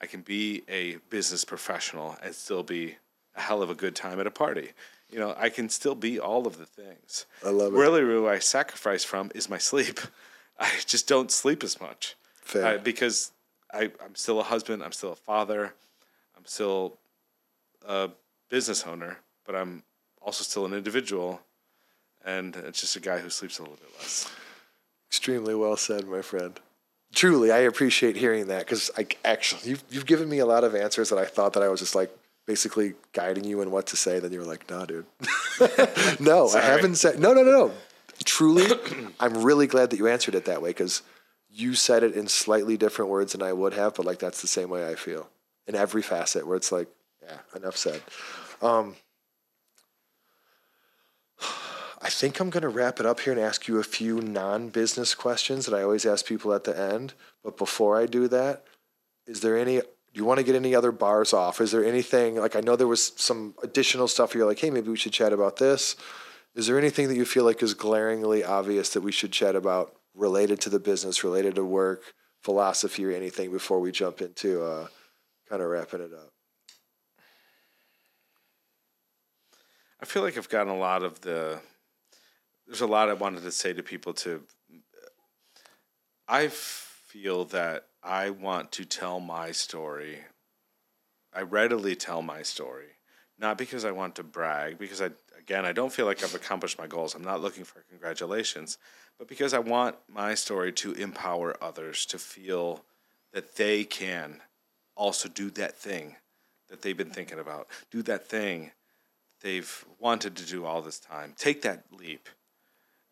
I can be a business professional and still be a hell of a good time at a party. You know, I can still be all of the things. I love it. Really, who I sacrifice from is my sleep. I just don't sleep as much Fair. Uh, because I, I'm still a husband. I'm still a father. I'm still a business owner, but I'm also still an individual and it's just a guy who sleeps a little bit less. Extremely well said, my friend. Truly, I appreciate hearing that because I actually you've you've given me a lot of answers that I thought that I was just like basically guiding you in what to say. Then you were like, "Nah, dude, no, I haven't said no, no, no, no." Truly, I'm really glad that you answered it that way because you said it in slightly different words than I would have, but like that's the same way I feel in every facet. Where it's like, yeah, enough said. Um, I think I'm going to wrap it up here and ask you a few non business questions that I always ask people at the end. But before I do that, is there any, do you want to get any other bars off? Is there anything, like I know there was some additional stuff where you're like, hey, maybe we should chat about this. Is there anything that you feel like is glaringly obvious that we should chat about related to the business, related to work, philosophy, or anything before we jump into uh, kind of wrapping it up? I feel like I've gotten a lot of the. There's a lot I wanted to say to people. To, I feel that I want to tell my story. I readily tell my story, not because I want to brag, because I again I don't feel like I've accomplished my goals. I'm not looking for congratulations, but because I want my story to empower others to feel that they can also do that thing that they've been thinking about, do that thing they've wanted to do all this time. Take that leap,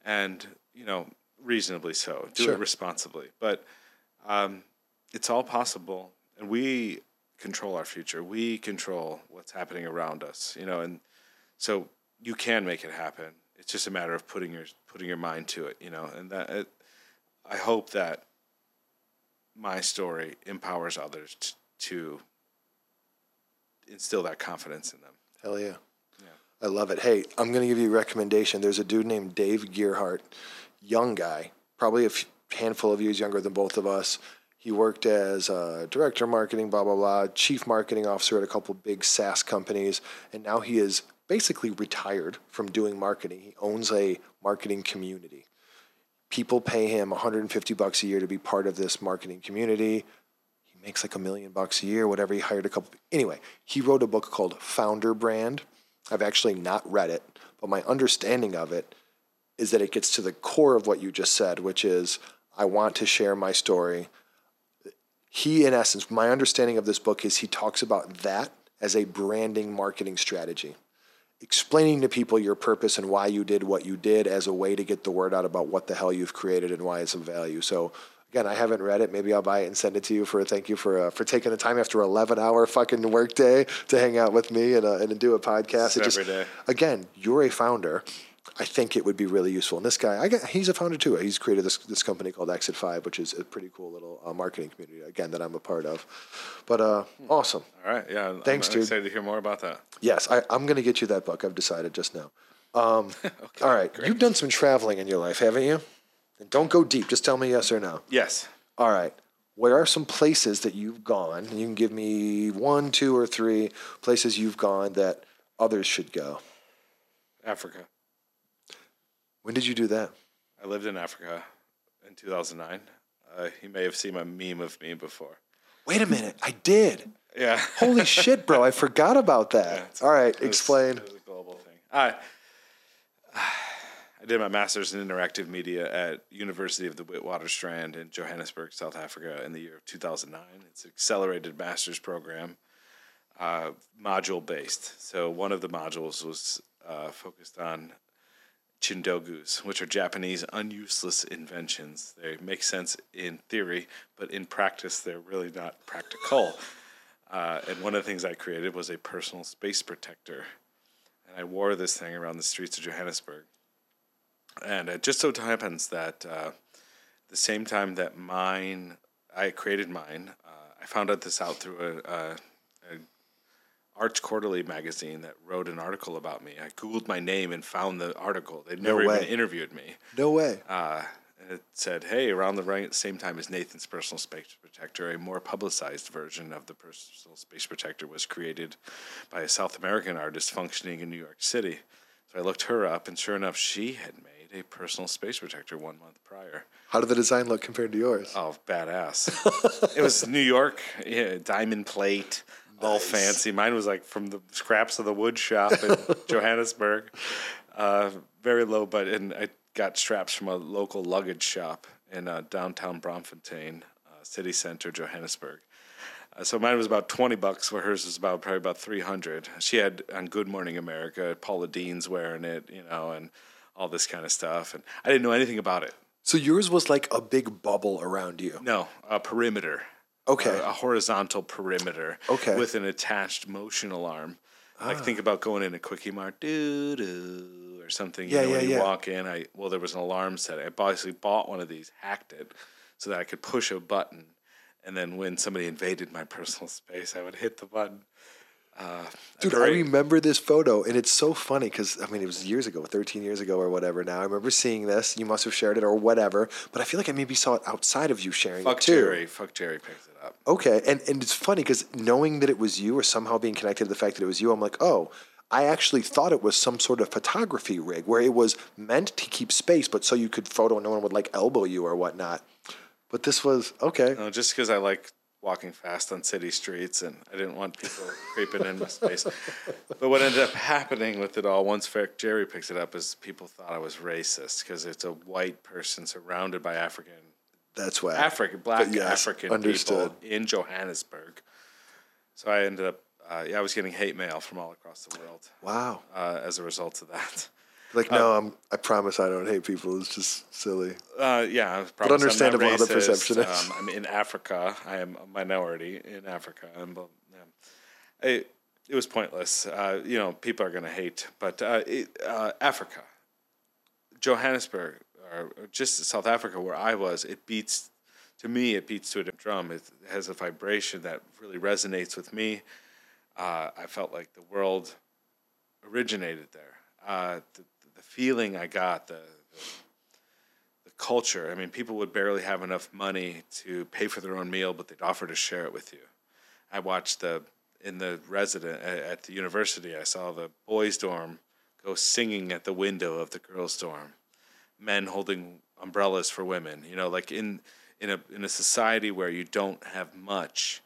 and you know, reasonably so. Do Sure. it responsibly, but um, it's all possible, and we control our future. We control what's happening around us. You know, and so you can make it happen. It's just a matter of putting your putting your mind to it. You know, and that it, I hope that my story empowers others t- to instill that confidence in them. Hell yeah. I love it. Hey, I'm going to give you a recommendation. There's a dude named Dave Gerhardt, young guy, probably a handful of years younger than both of us. He worked as uh, director of marketing, blah, blah, blah, chief marketing officer at a couple big SaaS companies. And now he is basically retired from doing marketing. He owns a marketing community. People pay him 150 bucks a year to be part of this marketing community he makes like a million bucks a year, whatever. He hired a couple. Anyway, he wrote a book called Founder Brand. I've actually not read it, but my understanding of it is that it gets to the core of what you just said, which is I want to share my story. He, in essence, my understanding of this book is he talks about that as a branding marketing strategy explaining to people your purpose and why you did what you did as a way to get the word out about what the hell you've created and why it's of value. So again, I haven't read it. Maybe I'll buy it and send it to you for a thank you for uh, for taking the time after an 11 hour fucking work day to hang out with me and uh, and do a podcast. It's every day. Again, you're a founder. I think it would be really useful. And this guy, I got, he's a founder too. He's created this this company called Exit Five, which is a pretty cool little uh, marketing community. Again, that I'm a part of. But uh, awesome. All right, yeah. Thanks, I'm dude. excited to hear more about that. Yes, I, I'm going to get you that book. I've decided just now. Um, all right, you've done some traveling in your life, haven't you? And don't go deep. Just tell me yes or no. Yes. All right. Where are some places that you've gone? And you can give me one, two, or three places you've gone that others should go. Africa. When did you do that? I lived in Africa in 2009. Uh, you may have seen my meme of me before. Wait a minute. I did. Yeah. Holy shit, bro. I forgot about that. it's- All right. It was- Explain. It was a global thing. I, I did my master's in interactive media at University of the Witwatersrand in Johannesburg, South Africa, in the year of 2009. It's an accelerated master's program, uh, module based. So one of the modules was uh, focused on chindogus, which are Japanese unuseless inventions. They make sense in theory, but in practice, they're really not practical. Uh, and one of the things I created was a personal space protector. And I wore this thing around the streets of Johannesburg. And it just so happens that uh, the same time that mine, I created mine, uh, I found out this out through a, a, a Arch Quarterly magazine that wrote an article about me. I Googled my name and found the article. They'd never way. even interviewed me. No way. Uh, and it said, hey, around the same time as Nathan's personal space protector, a more publicized version of the personal space protector was created by a South American artist functioning in New York City. So I looked her up, and sure enough, she had made a personal space protector one month prior. How did the design look compared to yours? Oh, badass. it was New York, yeah, diamond plate, all fancy. Mine was like from the scraps of the wood shop in Johannesburg. Uh, very low, but and I got straps from a local luggage shop in uh, downtown Braamfontein, uh, city center, Johannesburg. Uh, so mine was about twenty bucks, where hers was about probably about three hundred. She had on Good Morning America, Paula Deen's wearing it, you know, and all this kind of stuff, and I didn't know anything about it. So yours was like a big bubble around you. No, a perimeter. Okay. A, horizontal perimeter. Okay. With an attached motion alarm. Like think about going in a quickie mart, doo doo, or something. Yeah, know, yeah, when you yeah. walk in, I well, there was an alarm set. I basically bought one of these, hacked it, so that I could push a button, and then when somebody invaded my personal space, I would hit the button. Uh, Dude, I remember this photo, and it's so funny because I mean it was years ago, 13 years ago or whatever. Now I remember seeing this. You must have shared it or whatever, but I feel like I maybe saw it outside of you sharing Fuck it too. Jerry. Fuck Jerry picks it up. Okay, and and it's funny because knowing that it was you or somehow being connected to the fact that it was you, I'm like, oh, I actually thought it was some sort of photography rig where it was meant to keep space, but so you could photo and no one would like elbow you or whatnot. But this was okay. No, just because I like walking fast on city streets and I didn't want people creeping in my space. But what ended up happening with it all, once Fair Jerry picks it up, is people thought I was racist because it's a white person surrounded by African, That's why African, black yes, African understood. people in Johannesburg. So I ended up, uh, yeah, I was getting hate mail from all across the world Wow. uh, as a result of that. Like no, I'm. I promise I don't hate people. It's just silly. Uh, yeah, I promise I'm not understandable how the perception is. Um, I'm in Africa. I am a minority in Africa. I'm, yeah. it, it was pointless. Uh, you know, people are going to hate, but uh, it, uh, Africa, Johannesburg, or just South Africa, where I was, it beats. To me, it beats to a drum. It has a vibration that really resonates with me. Uh, I felt like the world originated there. Uh, the, the feeling I got, the, the the culture. I mean, people would barely have enough money to pay for their own meal, but they'd offer to share it with you. I watched the in the resident at the university. I saw the boys' dorm go singing at the window of the girls' dorm. Men holding umbrellas for women. You know, like in in a in a society where you don't have much,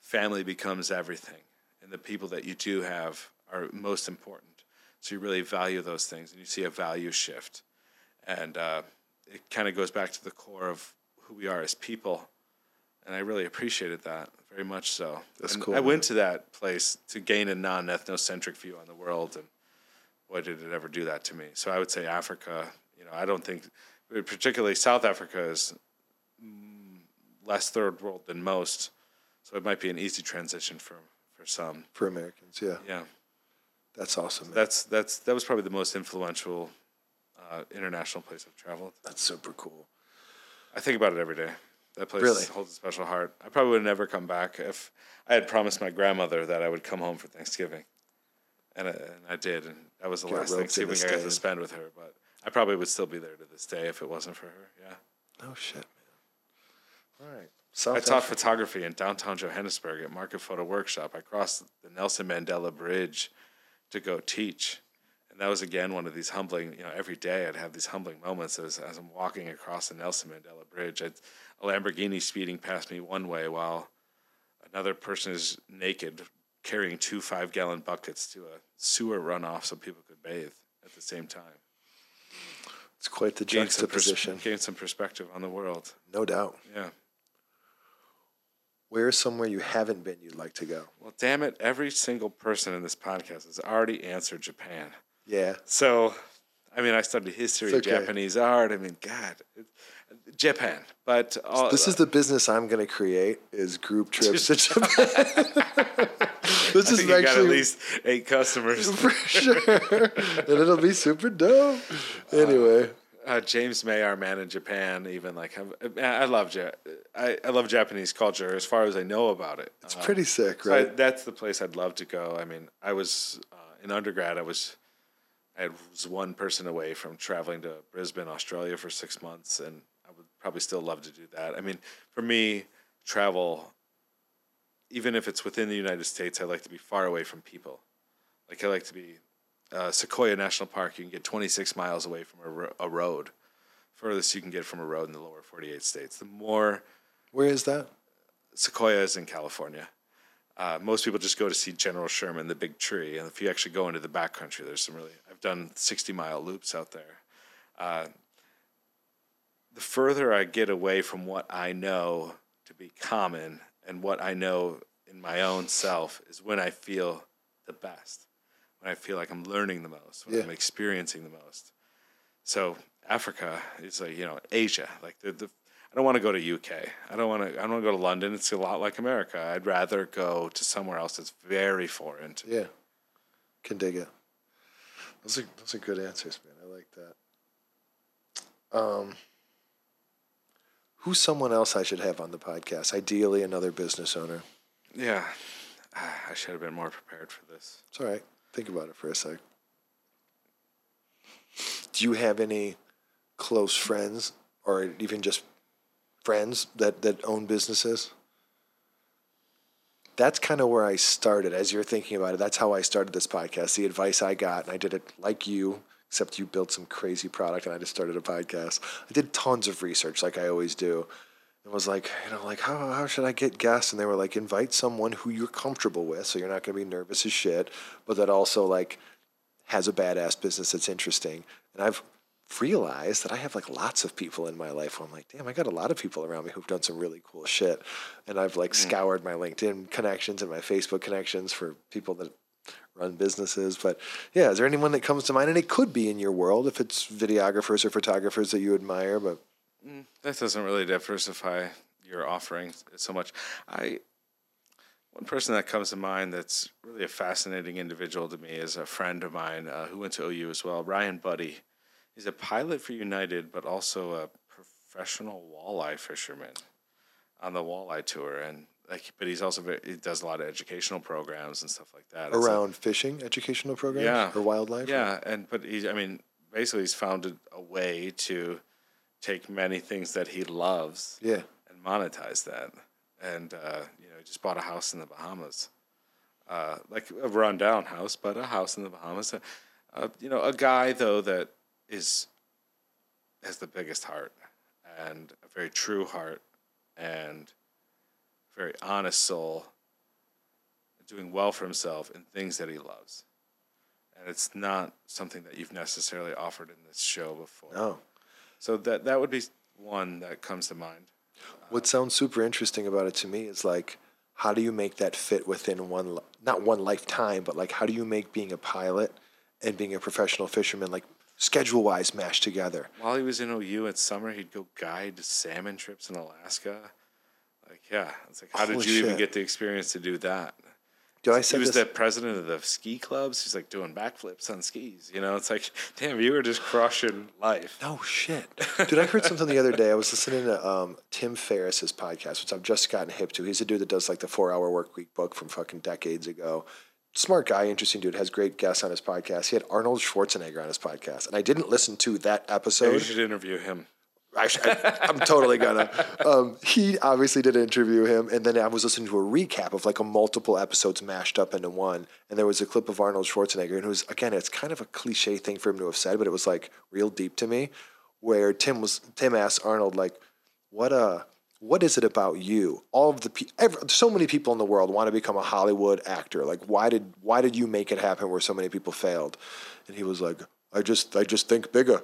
family becomes everything, and the people that you do have are most important. So you really value those things, and you see a value shift, and uh, it kind of goes back to the core of who we are as people, and I really appreciated that very much. So That's And cool, I man. went to that place to gain a non-ethnocentric view on the world, and boy, did it ever do that to me. So I would say Africa. You know, I don't think, particularly South Africa, is less third world than most, so it might be an easy transition for for some. for Americans. Yeah, Yeah, that's awesome. Man. that's that's that was probably the most influential uh, international place I've traveled. That's super cool. I think about it every day. That place Really? holds a special heart. I probably would never come back if I had promised my grandmother that I would come home for Thanksgiving, and I, and I did, and that was the Got last Thanksgiving I got to spend with her. But I probably would still be there to this day if it wasn't for her. Yeah, Oh shit, man. All right. South I taught Africa. photography in downtown Johannesburg at Market Photo Workshop. I crossed the Nelson Mandela Bridge to go teach. And that was again one of these humbling, you know, every day I'd have these humbling moments as, as I'm walking across the Nelson Mandela Bridge. I'd, a Lamborghini speeding past me one way while another person is naked carrying two five gallon buckets to a sewer runoff so people could bathe at the same time. It's quite the Gain some, pers- juxtaposition, gain some perspective on the world. no doubt. Yeah. Where is somewhere you haven't been you'd like to go? Well, damn it, every single person in this podcast has already answered Japan. Yeah, So, I mean, I studied history, okay. Japanese art. I mean, God, it, Japan. But all, this is the business I'm going to create: is group trips to Japan. this I is you got at least eight customers. for sure, and it'll be super dope. Anyway, Uh, James May, our man in Japan, even like have- I love ja- I, I love Japanese culture as far as I know about it. it's Um, pretty sick, So I, right? that's the place I'd love to go. I mean, I was uh, in undergrad. I was I was one person away from traveling to Brisbane, Australia, for six months, and I would probably still love to do that. I mean, for me, travel, even if it's within the United States, I like to be far away from people. Like I like to be uh, Sequoia National Park. You can get 26 miles away from a, ro- a road. Furthest you can get from a road in the lower 48 states. The more Where is that? Sequoia is in California. Uh, most people just go to see General Sherman, the big tree, and if you actually go into the backcountry, there's some really. I've done 60 mile loops out there. Uh, the further I get away from what I know to be common and what I know in my own self is when I feel the best, when I feel like I'm learning the most, when Yeah. I'm experiencing the most. So Africa is like you know Asia, like the, the I don't want to go to UK. I don't want to. I don't want to go to London. It's a lot like America. I'd rather go to somewhere else that's very foreign. To Yeah, can dig it. Those are those are good answers, man. I like that. Um, who's someone else I should have on the podcast? Ideally, another business owner. Yeah, ah, I should have been more prepared for this. It's all right. Think about it for a sec. Do you have any close friends or even just friends that, that own businesses? That's kind of where I started as you're thinking about it. That's how I started this podcast. The advice I got, and I did it like you, except you built some crazy product and I just started a podcast. I did tons of research like I always do. And was like, you know, like how how should I get guests? And they were like, invite someone who you're comfortable with, so you're not gonna be nervous as shit, but that also like has a badass business that's interesting. And I've realized that I have like lots of people in my life where I'm like, damn, I got a lot of people around me who've done some really cool shit. And I've like scoured my LinkedIn connections and my Facebook connections for people that run businesses. But yeah, is there anyone that comes to mind? And it could be in your world if it's videographers or photographers that you admire, but That doesn't really diversify your offerings so much. I one person that comes to mind that's really a fascinating individual to me is a friend of mine uh, who went to OU as well, Ryan Buddy. He's a pilot for United, but also a professional walleye fisherman on the walleye tour, and like, but he's also very, he does a lot of educational programs and stuff like that. It's around fishing educational programs Yeah. or wildlife? yeah, and but he's I mean basically he's found a way to take many things that he loves Yeah. and monetize that. And uh, you know, he just bought a house in the Bahamas, uh, like a rundown house, but a house in the Bahamas. Uh, you know, a guy though that is has the biggest heart and a very true heart and very honest soul, doing well for himself in things that he loves. And it's not something that you've necessarily offered in this show before. No. So that that would be one that comes to mind. What sounds super interesting about it to me is like, how do you make that fit within one, not one lifetime, but like, how do you make being a pilot and being a professional fisherman, like schedule wise, mashed together? While he was in OU in summer, he'd go guide salmon trips in Alaska. Like, yeah, it's like, how did Holy you even get the experience to do that? Do I He was this? the president of the ski clubs. He's like doing backflips on skis. You know, it's like, damn, you were just crushing life. No shit, dude! I heard something the other day. I was listening to um, Tim Ferriss's podcast, which I've just gotten hip to. He's a dude that does like the Four Hour Work Week book from fucking decades ago. Smart guy, interesting dude. Has great guests on his podcast. He had Arnold Schwarzenegger on his podcast, and I didn't listen to that episode. You should interview him. Actually, I, I'm totally gonna. Um, he obviously did interview him, and then I was listening to a recap of like a multiple episodes mashed up into one. And there was a clip of Arnold Schwarzenegger, and it was again, it's kind of a cliche thing for him to have said, but it was like real deep to me. Where Tim was, Tim asked Arnold like, "What uh, what is it about you? All of the every, so many people in the world want to become a Hollywood actor. Like, why did why did you make it happen where so many people failed?" And he was like, "I just I just think bigger."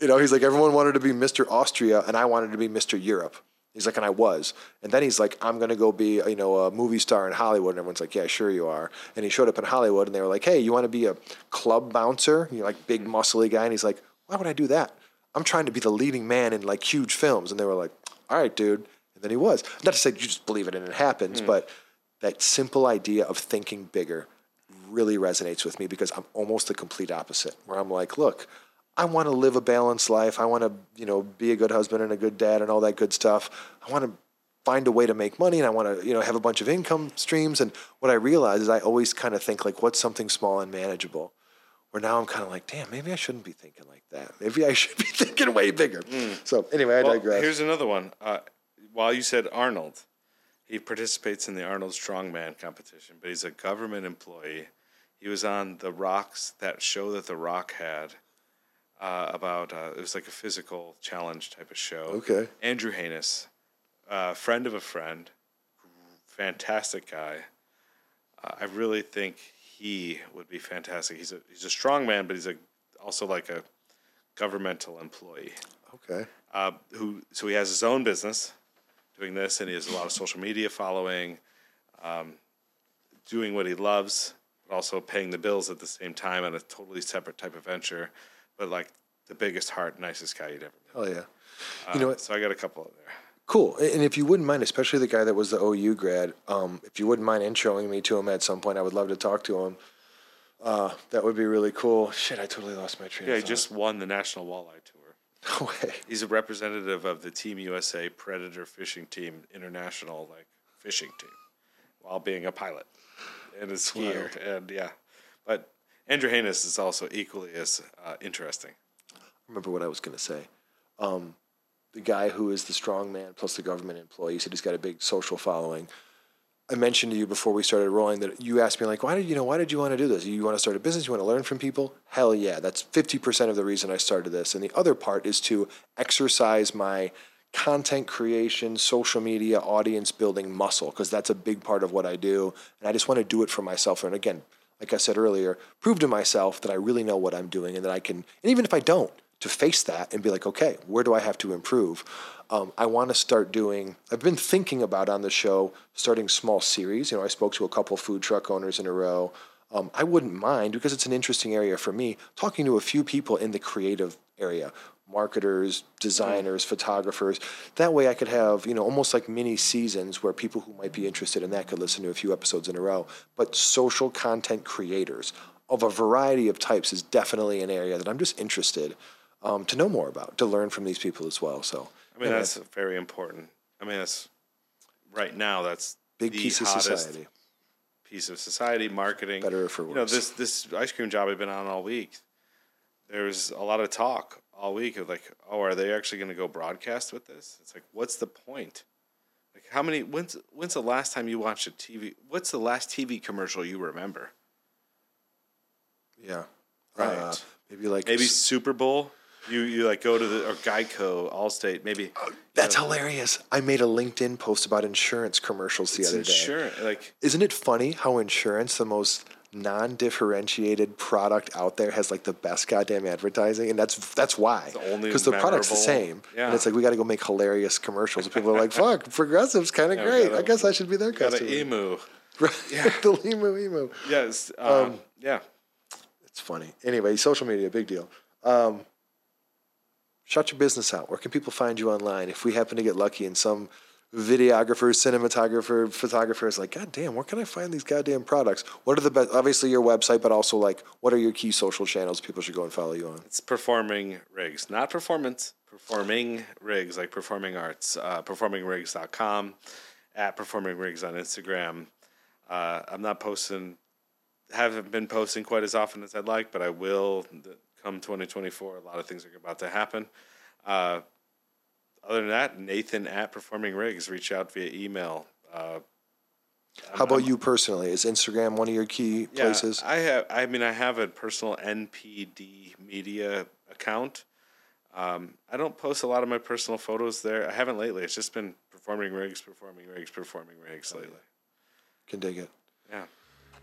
You know, he's like, everyone wanted to be Mr. Austria, and I wanted to be Mr. Europe. He's like, and I was. And then he's like, I'm to go be, you know, a movie star in Hollywood. And everyone's like, yeah, sure you are. And he showed up in Hollywood, and they were like, hey, you want to be a club bouncer? You're like big, muscly guy. And he's like, why would I do that? I'm trying to be the leading man in like huge films. And they were like, all right, dude. And then he was. Not to say you just believe it and it happens, hmm. but that simple idea of thinking bigger really resonates with me because I'm almost the complete opposite, where I'm like, look, I want to live a balanced life. I want to, you know, be a good husband and a good dad and all that good stuff. I want to find a way to make money and I want to, you know, have a bunch of income streams. And what I realize is I always kind of think like, what's something small and manageable? Where now I'm kind of like, damn, maybe I shouldn't be thinking like that. Maybe I should be thinking way bigger. So anyway, I Well, digress. here's another one. Uh, while you said Arnold, he participates in the Arnold Strongman competition, but he's a government employee. He was on The Rock's that show that The Rock had uh, about uh, it was like a physical challenge type of show. Okay. Andrew Haynes, uh, friend of a friend, fantastic guy. Uh, I really think he would be fantastic. He's a he's a strong man, but he's a also like a governmental employee okay. uh, who so he has his own business doing this, and he has a lot of social media following, um, doing what he loves, but also paying the bills at the same time on a totally separate type of venture. But like the biggest heart, nicest guy you'd ever. Oh yeah. Uh, You know what? So I got a couple of there. Cool. And if you wouldn't mind, especially the guy that was the OU grad, um, if you wouldn't mind introing me to him at some point, I would love to talk to him. Uh, that would be really cool. Shit, I totally lost my train Yeah, of he just won the National Walleye Tour. No way. He's a representative of the Team USA Predator Fishing Team International, like fishing team, while being a pilot. and a skier, and yeah. But Andrew Haines is also equally as uh, interesting. I remember what I was going to say. Um, the guy who is the strong man plus the government employee said he's got a big social following. I mentioned to you before we started rolling that you asked me like, why did you know why did you want to do this? You want to start a business? You want to learn from people? Hell yeah, that's fifty percent of the reason I started this. And the other part is to exercise my content creation, social media, audience building muscle because that's a big part of what I do, and I just want to do it for myself. And again, like I said earlier, prove to myself that I really know what I'm doing and that I can. And even if I don't, to face that and be like, okay, where do I have to improve? Um, I want to start doing. I've been thinking about on the show starting small series. You know, I spoke to a couple food truck owners in a row. Um, I wouldn't mind because it's an interesting area for me. Talking to a few people in the creative area, marketers, designers, photographers. That way, I could have you know almost like mini seasons where people who might be interested in that could listen to a few episodes in a row. But social content creators of a variety of types is definitely an area that I'm just interested um, to know more about, to learn from these people as well. So, I mean, that's very important. I mean, that's right now. That's big piece of society. piece of society marketing. Better for You know, this this ice cream job I've been on all week. There's a lot of talk all week of like, oh, are they actually going to go broadcast with this? It's like, what's the point? Like, how many? When's when's the last time you watched a TV? What's the last TV commercial you remember? Yeah, Right. Uh, maybe like Maybe Super Bowl. You you like go to the or Geico, Allstate, maybe. that's hilarious. I made a LinkedIn post about insurance commercials the other day. insurance. Like Isn't it funny how insurance, the most non-differentiated product out there, has like the best goddamn advertising, and that's that's why because the product's the same, Yeah. and it's like we got to go make hilarious commercials, and people are like, "Fuck, Progressive's kind of Yeah, great. gotta- I guess I should be their got customer." emu. yeah, the emu emu. Yes. Um, yeah. It's funny. Anyway, social media, big deal. Um, shut your business out. Where can people find you online? If we happen to get lucky and some videographer, cinematographer, photographer is like, God damn, where can I find these goddamn products? What are the best? Obviously, your website, but also like, what are your key social channels people should go and follow you on? It's performing rigs, not performance. Performing rigs, like performing arts. Uh, performingrigs.com, at performing rigs on Instagram. Uh, I'm not posting, haven't been posting quite as often as I'd like, but I will th- come 2024. A lot of things are about to happen. Uh, other than that, Nathan at Performing Rigs, reach out via email. Uh, How about you personally? Is Instagram one of your key Yeah, places? I have. I mean, I have a personal NPD media account. Um, I don't post a lot of my personal photos there. I haven't lately. It's just been performing rigs, performing rigs, performing rigs lately. Can dig it. Yeah,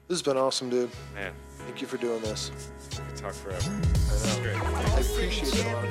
This has been awesome, dude. man, Thank you for doing this. we could talk forever. I know. Great. I appreciate it. a lot.